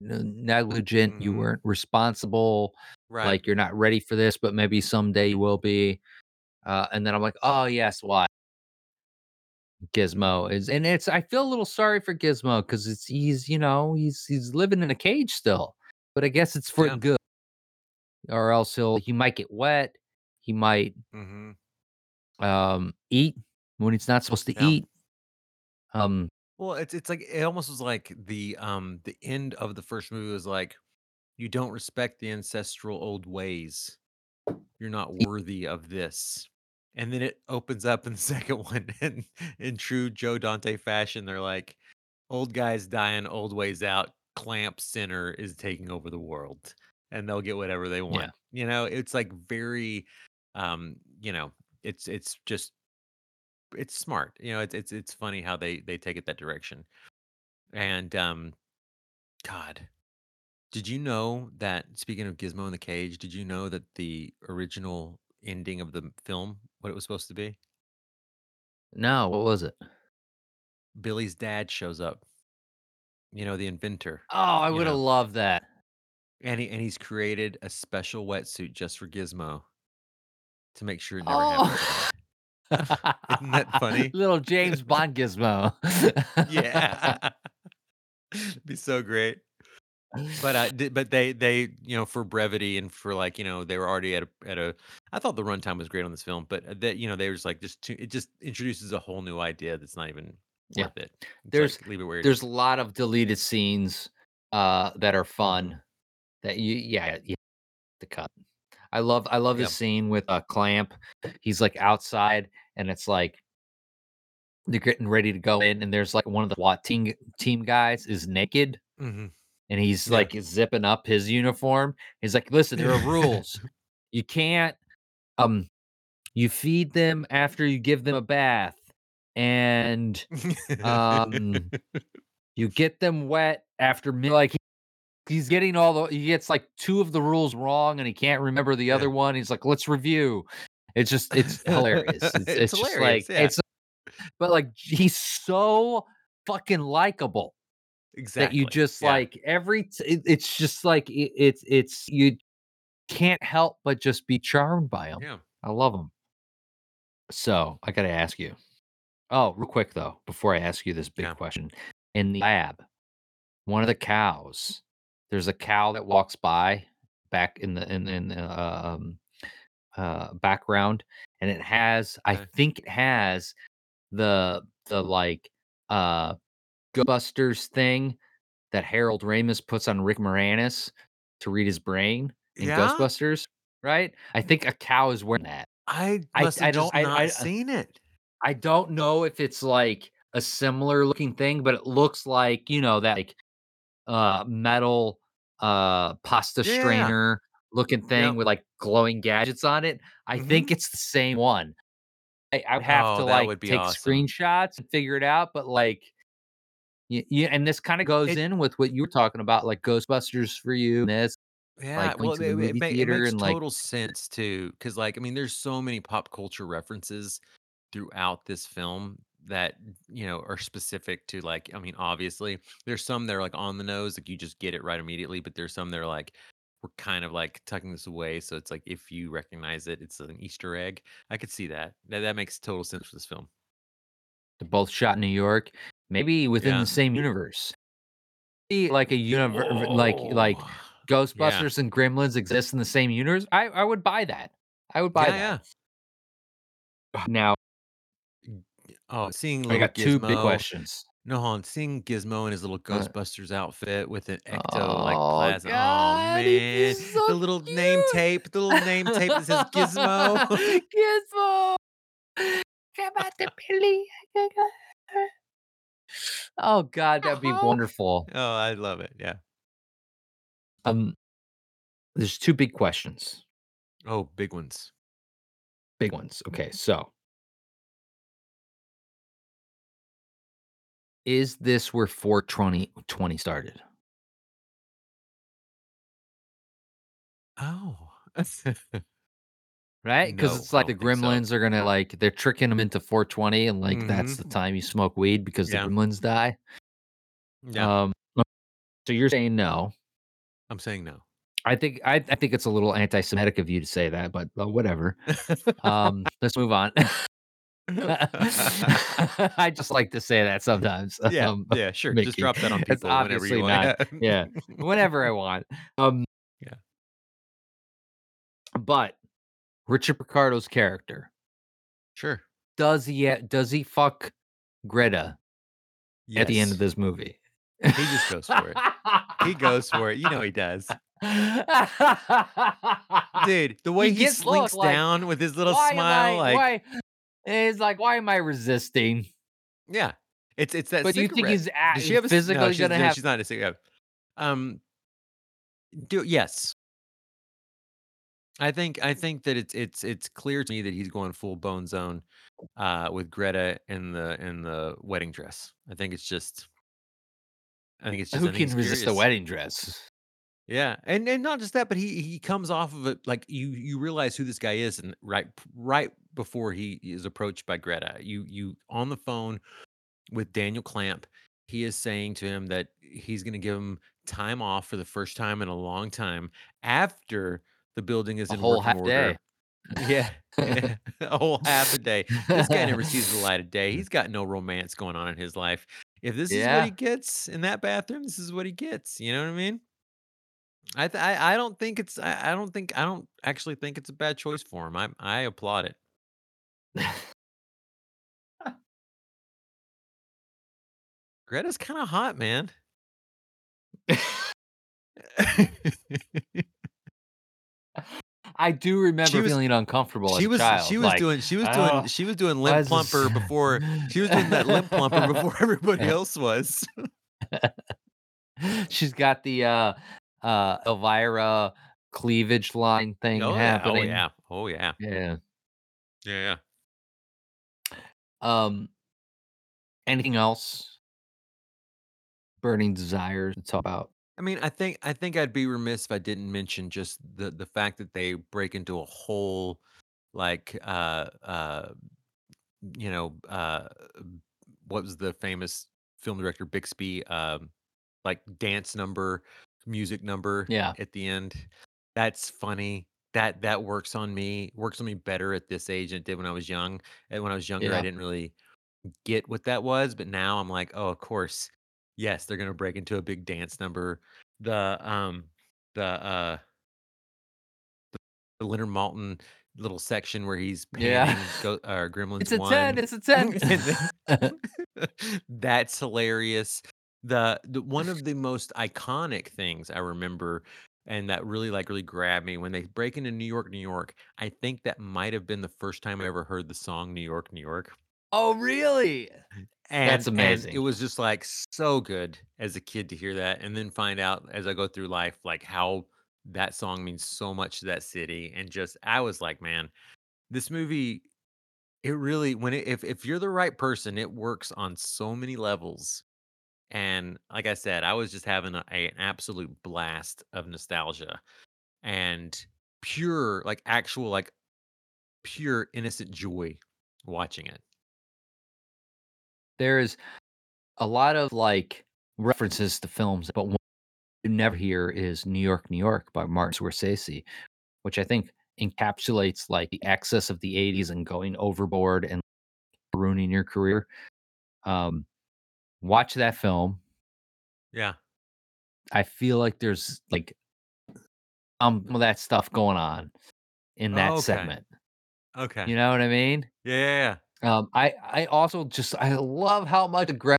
n- negligent. You Mhm. weren't responsible. right, Like you're not ready for this, but maybe someday you will be. Uh, and then I'm like, oh yes, why? Gizmo is, and it's I feel a little sorry for Gizmo because it's he's you know he's he's living in a cage still, but I guess it's for Yeah. good, or else he'll he might get wet, he might hmm um eat when he's not supposed to Yeah. eat. Um, Well, it's it's like it almost was like the um the end of the first movie was like you don't respect the ancestral old ways. You're not worthy of this. And then it opens up in the *laughs* second one and in true Joe Dante fashion, they're like, old guys dying, old ways out, clamp center is taking over the world. And they'll get whatever they want. You know, it's like very um, you know, it's it's just it's smart. You know, it's it's it's funny how they they take it that direction. And um God, did you know that speaking of Gizmo in the cage, did you know that the original ending of the film, what it was supposed to be? no, what was it? Billy's dad shows up, you know, the inventor, Oh, I would have loved that. and he and he's created a special wetsuit just for Gizmo to make sure it never oh. happens Oh, again. *laughs* Isn't that *laughs* funny? little James Bond *laughs* Gizmo. Yeah. It'd be so great. But I di- but they they you know for brevity and for like you know they were already at a at a I thought the runtime was great on this film, but that you know they were just like just too, it just introduces a whole new idea that's not even Yeah. worth it. It's There's- like, leave it where There's a lot of deleted scenes uh that are fun that you yeah, you have to cut. I love I love Yeah. the scene with a uh, clamp. He's like outside and it's like they're getting ready to go in and there's like one of the SWAT team team guys is naked Mhm. And he's Yeah. like zipping up his uniform. He's like, "Listen, there are *laughs* rules. you can't um you feed them after you give them a bath and Um, *laughs* you get them wet after me like he- he's getting all the he gets like two of the rules wrong and he can't remember the Yeah. other one. He's like, let's review. It's just it's hilarious. It's, *laughs* It's it's, just like yeah. it's but like he's so fucking likable exactly. that you just yeah. like every t- it, it's just like it, it's it's you can't help but just be charmed by them yeah. I love them So I got to ask you. Oh, real quick though, before I ask you this big Yeah. question, in the lab, one of the cows, there's a cow that walks by back in the in in the um uh background, and it has, I think it has the the like uh Ghostbusters thing that Harold Ramis puts on Rick Moranis to read his brain in Yeah? Ghostbusters, right? I think a cow is wearing that. I I- I don't- just I- I- seen it. I don't know if it's like a similar looking thing, but it looks like, you know, that like uh metal uh pasta Yeah. strainer looking thing Yep. with like glowing gadgets on it. I think it's the same one. I, I would have Oh, to like take awesome. screenshots and figure it out, but like yeah, and this kind of goes It- in with what you were talking about, like Ghostbusters for you. And this, Yeah, going well, it, it, it makes and, like- total sense too, because like I mean, there's so many pop culture references throughout this film that you know are specific to like. I mean, obviously, there's some that are like on the nose, like you just get it right immediately, but there's some that are like we're kind of like tucking this away, so it's like if you recognize it, it's an Easter egg. I could see that. That that makes total sense for this film. they're both shot in New York, maybe within Yeah. the same universe. Like a universe, like like Whoa. Ghostbusters and Gremlins exist in the same universe, I, I would buy that. I would buy yeah, that. *sighs* Now. Oh, seeing I got two big questions. No, hold on. Seeing Gizmo in his little Uh, Ghostbusters outfit with an ecto like Oh, plasma. God, oh man, so the little name tape, the little name tape that says *laughs* Gizmo. Gizmo. Come out the *laughs* Billy. Oh God, that'd be wonderful. oh, I love it. Yeah. Um, there's two big questions, Oh, big ones. big ones. Okay, so is this where 420 20 started? Oh. *laughs* Right? Because No, it's like the don't so. gremlins are gonna like they're tricking them into 420, and like that's the time you smoke weed because Yeah. the gremlins die. yeah, Um, so you're saying no. I'm saying no. I think I, I think it's a little anti-Semitic of you to say that, but uh, whatever. Um, *laughs* let's move on. *laughs* I just like to say that sometimes. yeah, Um, yeah, sure. Just drop that on *laughs* It's people whenever you obviously want. not. Yeah, whenever I want. Um, Yeah. But Richard Picardo's character Sure. does he does he fuck Greta Yes. at the end of this movie? He just goes for it. He goes for it. You know he does. Dude, the way he, gets slinks look like, down with his little smile, I, like why? He's like, why am I resisting? yeah. It's it's that But do you think he's a- Does she have a physically no, she's, gonna no, have? she's not a cigarette. Um do yes. I think I think that it's it's it's clear to me that he's going full bone zone uh with Greta in the in the wedding dress. I think it's just I think it's just Who can resist a curious. wedding dress? Yeah, and and not just that, but he he comes off of it like you you realize who this guy is, and right right before he is approached by Greta, you you on the phone with Daniel Clamp, he is saying to him that he's going to give him time off for the first time in a long time after the building is A in whole half order. day. *laughs* Yeah, yeah, *laughs* a whole half a day. This guy never sees the light of *laughs* day. He's got no romance going on in his life. If this is what Yeah. he gets in that bathroom, this is what he gets. You know what I mean? I th- I, I don't think it's I, I don't think I don't actually think it's a bad choice for him. I I applaud it. Greta's kind of hot, man. I do remember was- feeling uncomfortable she as was a child. she was like, doing she was "Oh, doing she was doing limp plumper this-" before she was doing that limp plumper *laughs* before everybody else was. *laughs* She's got the uh uh Elvira cleavage line thing oh, yeah, oh yeah. Oh yeah. Yeah. Yeah, yeah. Um anything else? Burning desires to talk about. I mean, I think I think I'd be remiss if I didn't mention just the the fact that they break into a whole like uh uh you know uh what was the famous film director Busby um like dance number music number Yeah. at the end that's funny that that works on me works on me better at this age than it did when I was young and when I was younger I Yeah. didn't really get what that was but now I'm like oh of course yes they're gonna break into a big dance number the um the uh the Leonard Maltin little section where he's Yeah. go, uh, *laughs* Gremlins It's a one. 10, it's a *laughs* 10. *laughs* That's hilarious. The, the one of the most iconic things I remember and that really like really grabbed me when they break into New York, New York. I think that might have been the first time I ever heard the song New York, New York. oh really? And, That's and amazing. it was just like so good as a kid to hear that and then find out as I go through life like how that song means so much to that city and just I was like, man, this movie it really when it, if if you're the right person, it works on so many levels. And like I said, I was just having a, a- an absolute blast of nostalgia and pure like actual like pure innocent joy watching it. There's a lot of like references to films, but one you never hear is New York, New York by Martin Scorsese, which I think encapsulates like the excess of the 80s and going overboard and ruining your career. Um, watch that film. Yeah. I feel like there's like um some of that stuff going on in that Oh, okay. segment. Okay. You know what I mean? Yeah, yeah, yeah. Um, I I also just I love how much the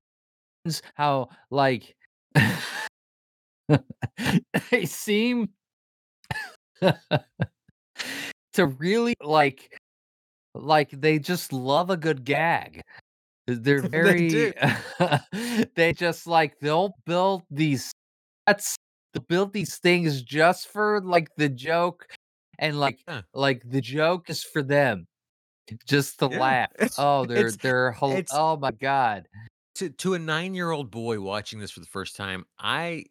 how like *laughs* they seem *laughs* to really like like they just love a good gag. They're *laughs* They very do. they just like they'll build these sets they'll build these things just for like the joke and like Yeah. like the joke is for them just to Yeah. laugh. Oh, they're they're hol- it's- oh my god. To to a nine year old boy watching this for the first time, I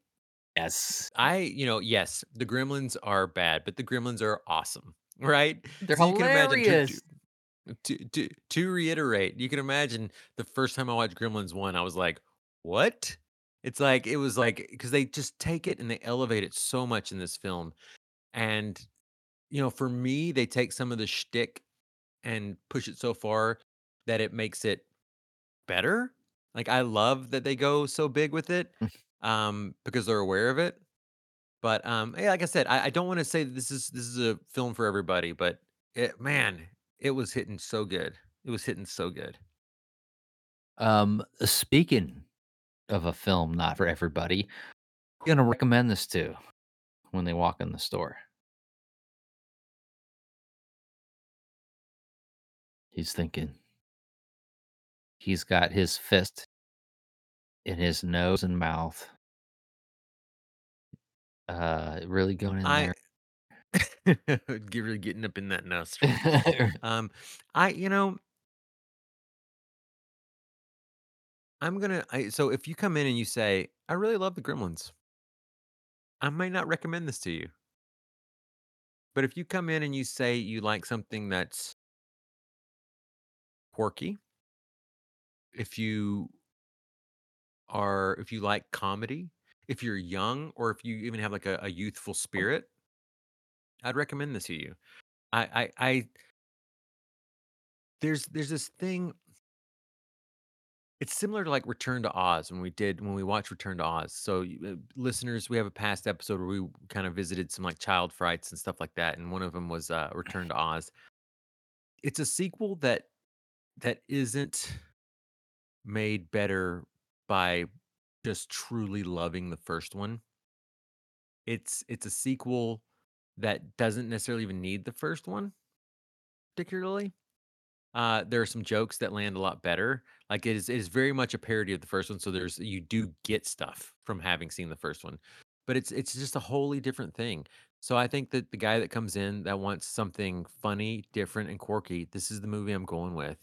Yes. I you know yes the Gremlins are bad, but the Gremlins are awesome, right? They're So you can imagine to- hilarious. To, to to reiterate, you can imagine the first time I watched Gremlins one, I was like, "What? It's like it was like because they just take it and they elevate it so much in this film, and, you know, for me, they take some of the shtick and push it so far that it makes it better. Like, I love that they go so big with it, um, because they're aware of it. But, um, yeah, like I said, I I don't wanna say that this is this is a film for everybody, but it man, it was hitting so good. It was hitting so good. Um, speaking of a film not for everybody, gonna recommend this to when they walk in the store. He's thinking. He's got his fist in his nose and mouth. Uh, really going in I there. *laughs* Really getting up in that nostril. *laughs* Um, I you know I'm gonna I so if you come in and you say, "I really love the Gremlins," I might not recommend this to you. But if you come in and you say you like something that's quirky, if you are if you like comedy, if you're young, or if you even have like a, a youthful spirit, I'd recommend this to you. I, I I there's there's this thing It's similar to, like, Return to Oz when we did when we watched Return to Oz. So, uh, listeners, we have a past episode where we kind of visited some, like, child frights and stuff like that, and one of them was, uh, Return to Oz. It's a sequel that that isn't made better by just truly loving the first one. It's it's a sequel that doesn't necessarily even need the first one particularly. Uh, there are some jokes that land a lot better. Like it is it is very much a parody of the first one, so there's you do get stuff from having seen the first one. But it's it's just a wholly different thing. So I think that the guy that comes in that wants something funny, different, and quirky, this is the movie I'm going with.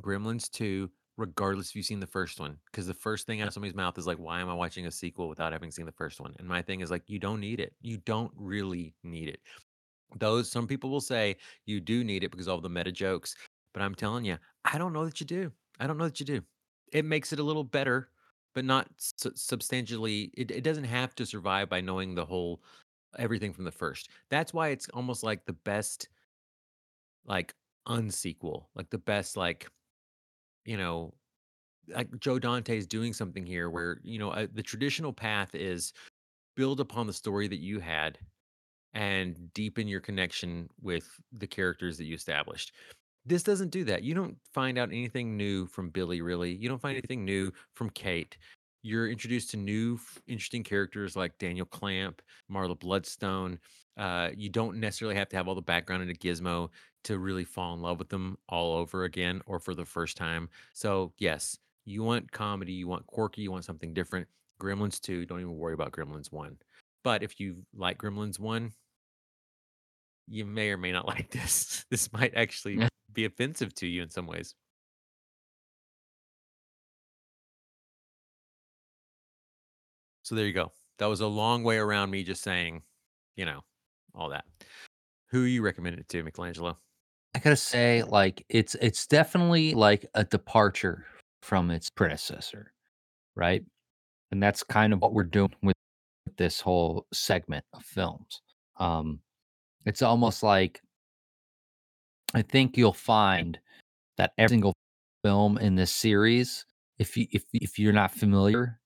Gremlins 2, regardless if you've seen the first one. Because the first thing out of somebody's mouth is like, why am I watching a sequel without having seen the first one? And my thing is like, you don't need it. You don't really need it. Those some people will say you do need it because of all the meta jokes, but I'm telling you, I don't know that you do. I don't know that you do. It makes it a little better, but not su- substantially. It, it doesn't have to survive by knowing the whole everything from the first. That's why it's almost like the best like unsequel, like the best like you know like Joe Dante is doing something here where you know uh, the traditional path is build upon the story that you had and deepen your connection with the characters that you established. This doesn't do that. You don't find out anything new from Billy, really. You don't find anything new from Kate. You're introduced to new, interesting characters like Daniel Clamp, Marla Bloodstone. Uh, you don't necessarily have to have all the background into Gizmo to really fall in love with them all over again or for the first time. So, yes, you want comedy, you want quirky, you want something different. Gremlins 2, don't even worry about Gremlins 1. But if you like Gremlins 1, you may or may not *laughs* like this. This might actually *laughs* be offensive to you in some ways. So there you go. That was a long way around me just saying, you know, all that. Who you recommended it to, Michelangelo? I gotta say, like, it's it's definitely like a departure from its predecessor, right? And that's kind of what we're doing with this whole segment of films. Um, it's almost like I think you'll find that every single film in this series, if you if if you're not familiar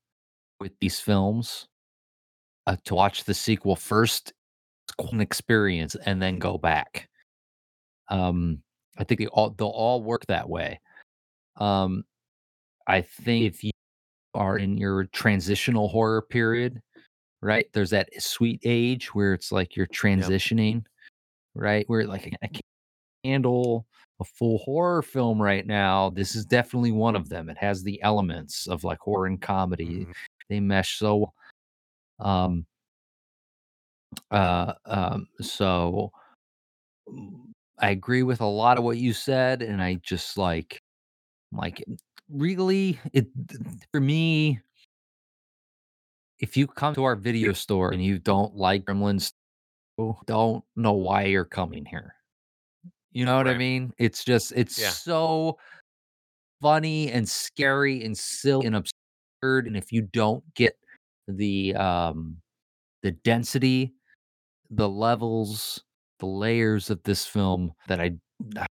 with these films, uh, to watch the sequel first, an experience, and then go back. Um, I think they all they'll all work that way. Um, I think if you are in your transitional horror period, right? There's that sweet age where it's like you're Yep. transitioning, right? Where like I can't handle a full horror film right now. This is definitely one of them. It has the elements of like horror and comedy. Mhm. They mesh so well. um uh um so mm, I agree with a lot of what you said and I just like like really it for me if you come to our video store and you don't like Gremlins, don't know why you're coming here. You know what I mean? It's just it's Yeah. so funny and scary and silly and and if you don't get the um the density, the levels, the layers of this film that I I,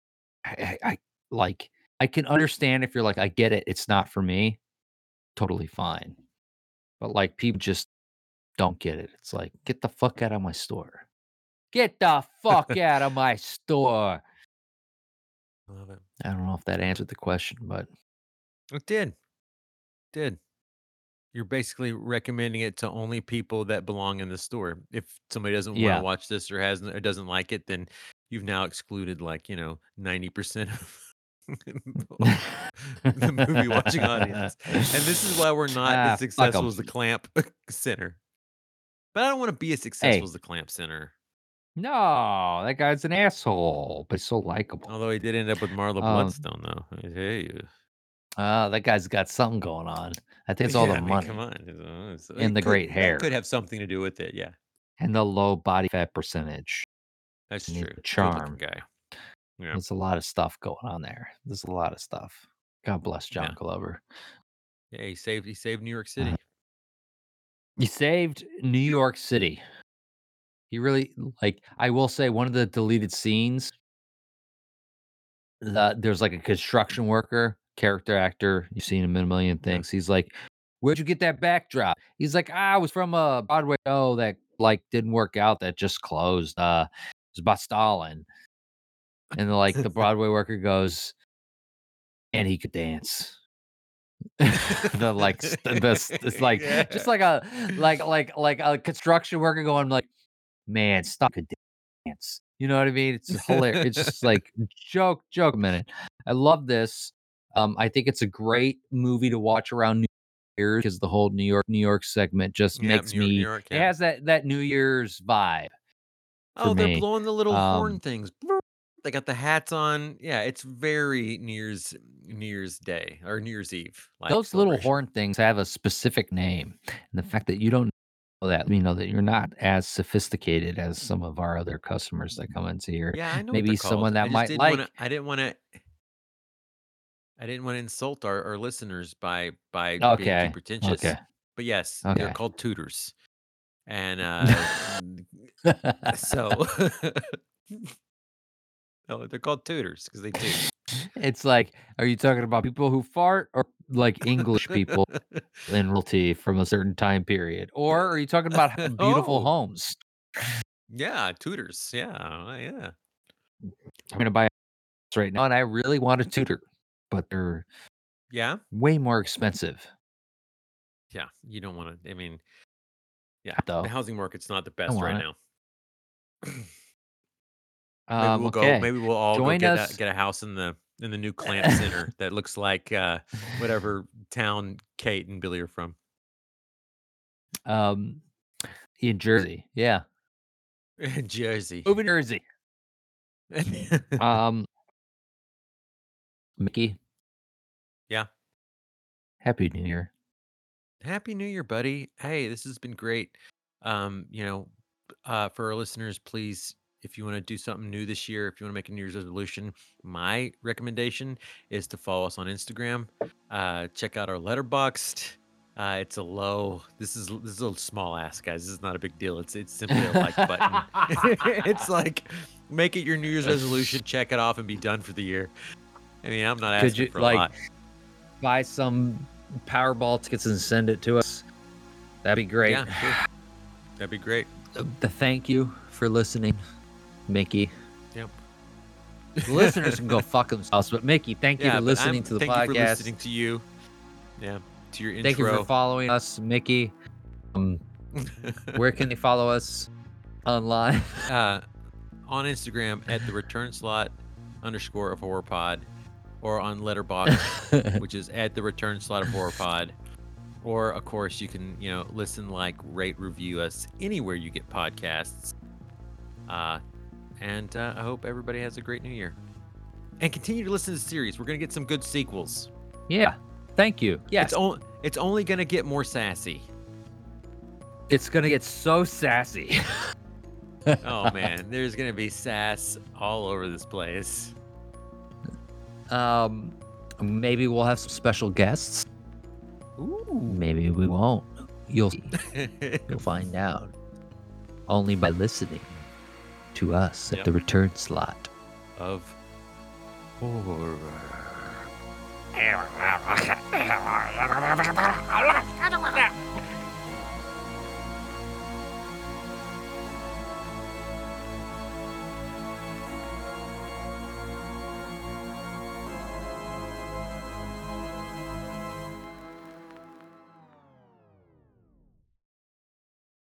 I, I like I can understand if you're like I get it, it's not for me. Totally fine. But like people just don't get it. It's like get the fuck out of my store. Get the fuck *laughs* out of my store. Love it. I don't know if that answered the question, but It did. It Did. You're basically recommending it to only people that belong in the store. If somebody doesn't want Yeah. to watch this or hasn't or doesn't like it, then you've now excluded like, you know, 90% of *laughs* the movie watching audience. And this is why we're not Ah, as fuck 'em. successful as the Clamp *laughs* Center. But I don't want to be as successful Hey. as the Clamp Center. No, that guy's an asshole, but so likable. Although he did end up with Marla Um, Bloodstone, though. I Uh, that guy's got something going on. I think it's all Yeah, the I mean, money Come on. It's, uh, it's- And it the could- great that hair. could have something to do with it. Yeah, and the low body fat percentage. that's And true. Good-looking charm. guy. Yeah. There's a lot of stuff going on there. There's a lot of stuff. God bless John Yeah. Glover. Yeah, he saved. He saved New York City. He saved New York City. He really like. I will say one of the deleted scenes. The, there's like a construction worker, character actor. You've seen him in a million things. He's like, "Where'd you get that backdrop?" He's like, "Ah, I was from a Broadway show that like didn't work out. That just closed. Uh, it was about Stalin." And like the *laughs* Broadway worker goes, "And he could dance." *laughs* the like st- this it's like just like a like like like a construction worker going like man stop could dance you know what i mean it's hilarious it's just like joke joke a minute i love this um i think it's a great movie to watch around new year's because the whole new york new york segment just Yeah, makes New York, me New York, it has that that new year's vibe Oh, they're me. blowing the little horn Um, things. *laughs* They got the hats on. Yeah, it's very New Year's New Year's Day or New Year's Eve. Those little horn things have a specific name and the fact that you don't know that you know that you're not as sophisticated as some of our other customers that come into here Yeah, I know. maybe someone called. that might like Wanna, I didn't want to. I didn't want to insult our, our listeners by by being Okay, too pretentious. okay But yes, Okay. they're called tutors, and uh, so. Oh, they're called tutors because they toot. it's like are you talking about people who fart or like english people *laughs* in realty from a certain time period or are you talking about *laughs* beautiful Oh. homes yeah, tutors. Yeah, uh, yeah. i'm gonna buy a house right now and i really want a tutor but they're Yeah, way more expensive yeah. You don't want to. I mean, yeah. Though. The housing market's not the best right it. now. um, maybe we'll okay. go. Maybe we'll all Join get a, get a house in the in the new Clamp Center *laughs* that looks like uh, *laughs* whatever town Kate and Billy are from. um in jersey yeah *laughs* In Jersey. Move to jersey um mickey Yeah. happy new year Happy New Year, buddy. Hey, this has been great. Um, you know, uh, for our listeners, please, if you want to do something new this year, if you want to make a New Year's resolution, my recommendation is to follow us on Instagram. Uh, check out our Letterboxd. Uh, it's a low. This is this is a small ass, guys. This is not a big deal. It's it's simply a like button. *laughs* *laughs* it's like make it your New Year's resolution, check it off, and be done for the year. I mean, I'm not Could asking you, for a like, lot. buy some Powerball tickets and send it to us. That'd be great. Yeah, sure. that'd be great. The thank you for listening, Mickey. Yep. The listeners can go *laughs* fuck themselves, but Mickey, thank you for listening I'm- to the podcast. thank you for listening to you. Yeah, to your intro. thank you for following us, Mickey. Um, *laughs* where can they follow us online? uh, on Instagram at the return slot underscore of horror pod, or on Letterboxd, *laughs* which is at the return slot of horror pod. Or of course, you can you know listen, like, rate, review us anywhere you get podcasts. Uh, and uh, I hope everybody has a great New Year. And continue to listen to the series. We're gonna get some good sequels. yeah. Thank you. Yes. It's, on, it's only gonna get more sassy. It's gonna get so sassy. *laughs* Oh man, there's gonna be sass all over this place. Um, maybe we'll have some special guests. Ooh. Maybe we won't. You'll see. *laughs* You'll find out. Only by listening to us at Yep. the return slot. of horror. Yeah. *laughs*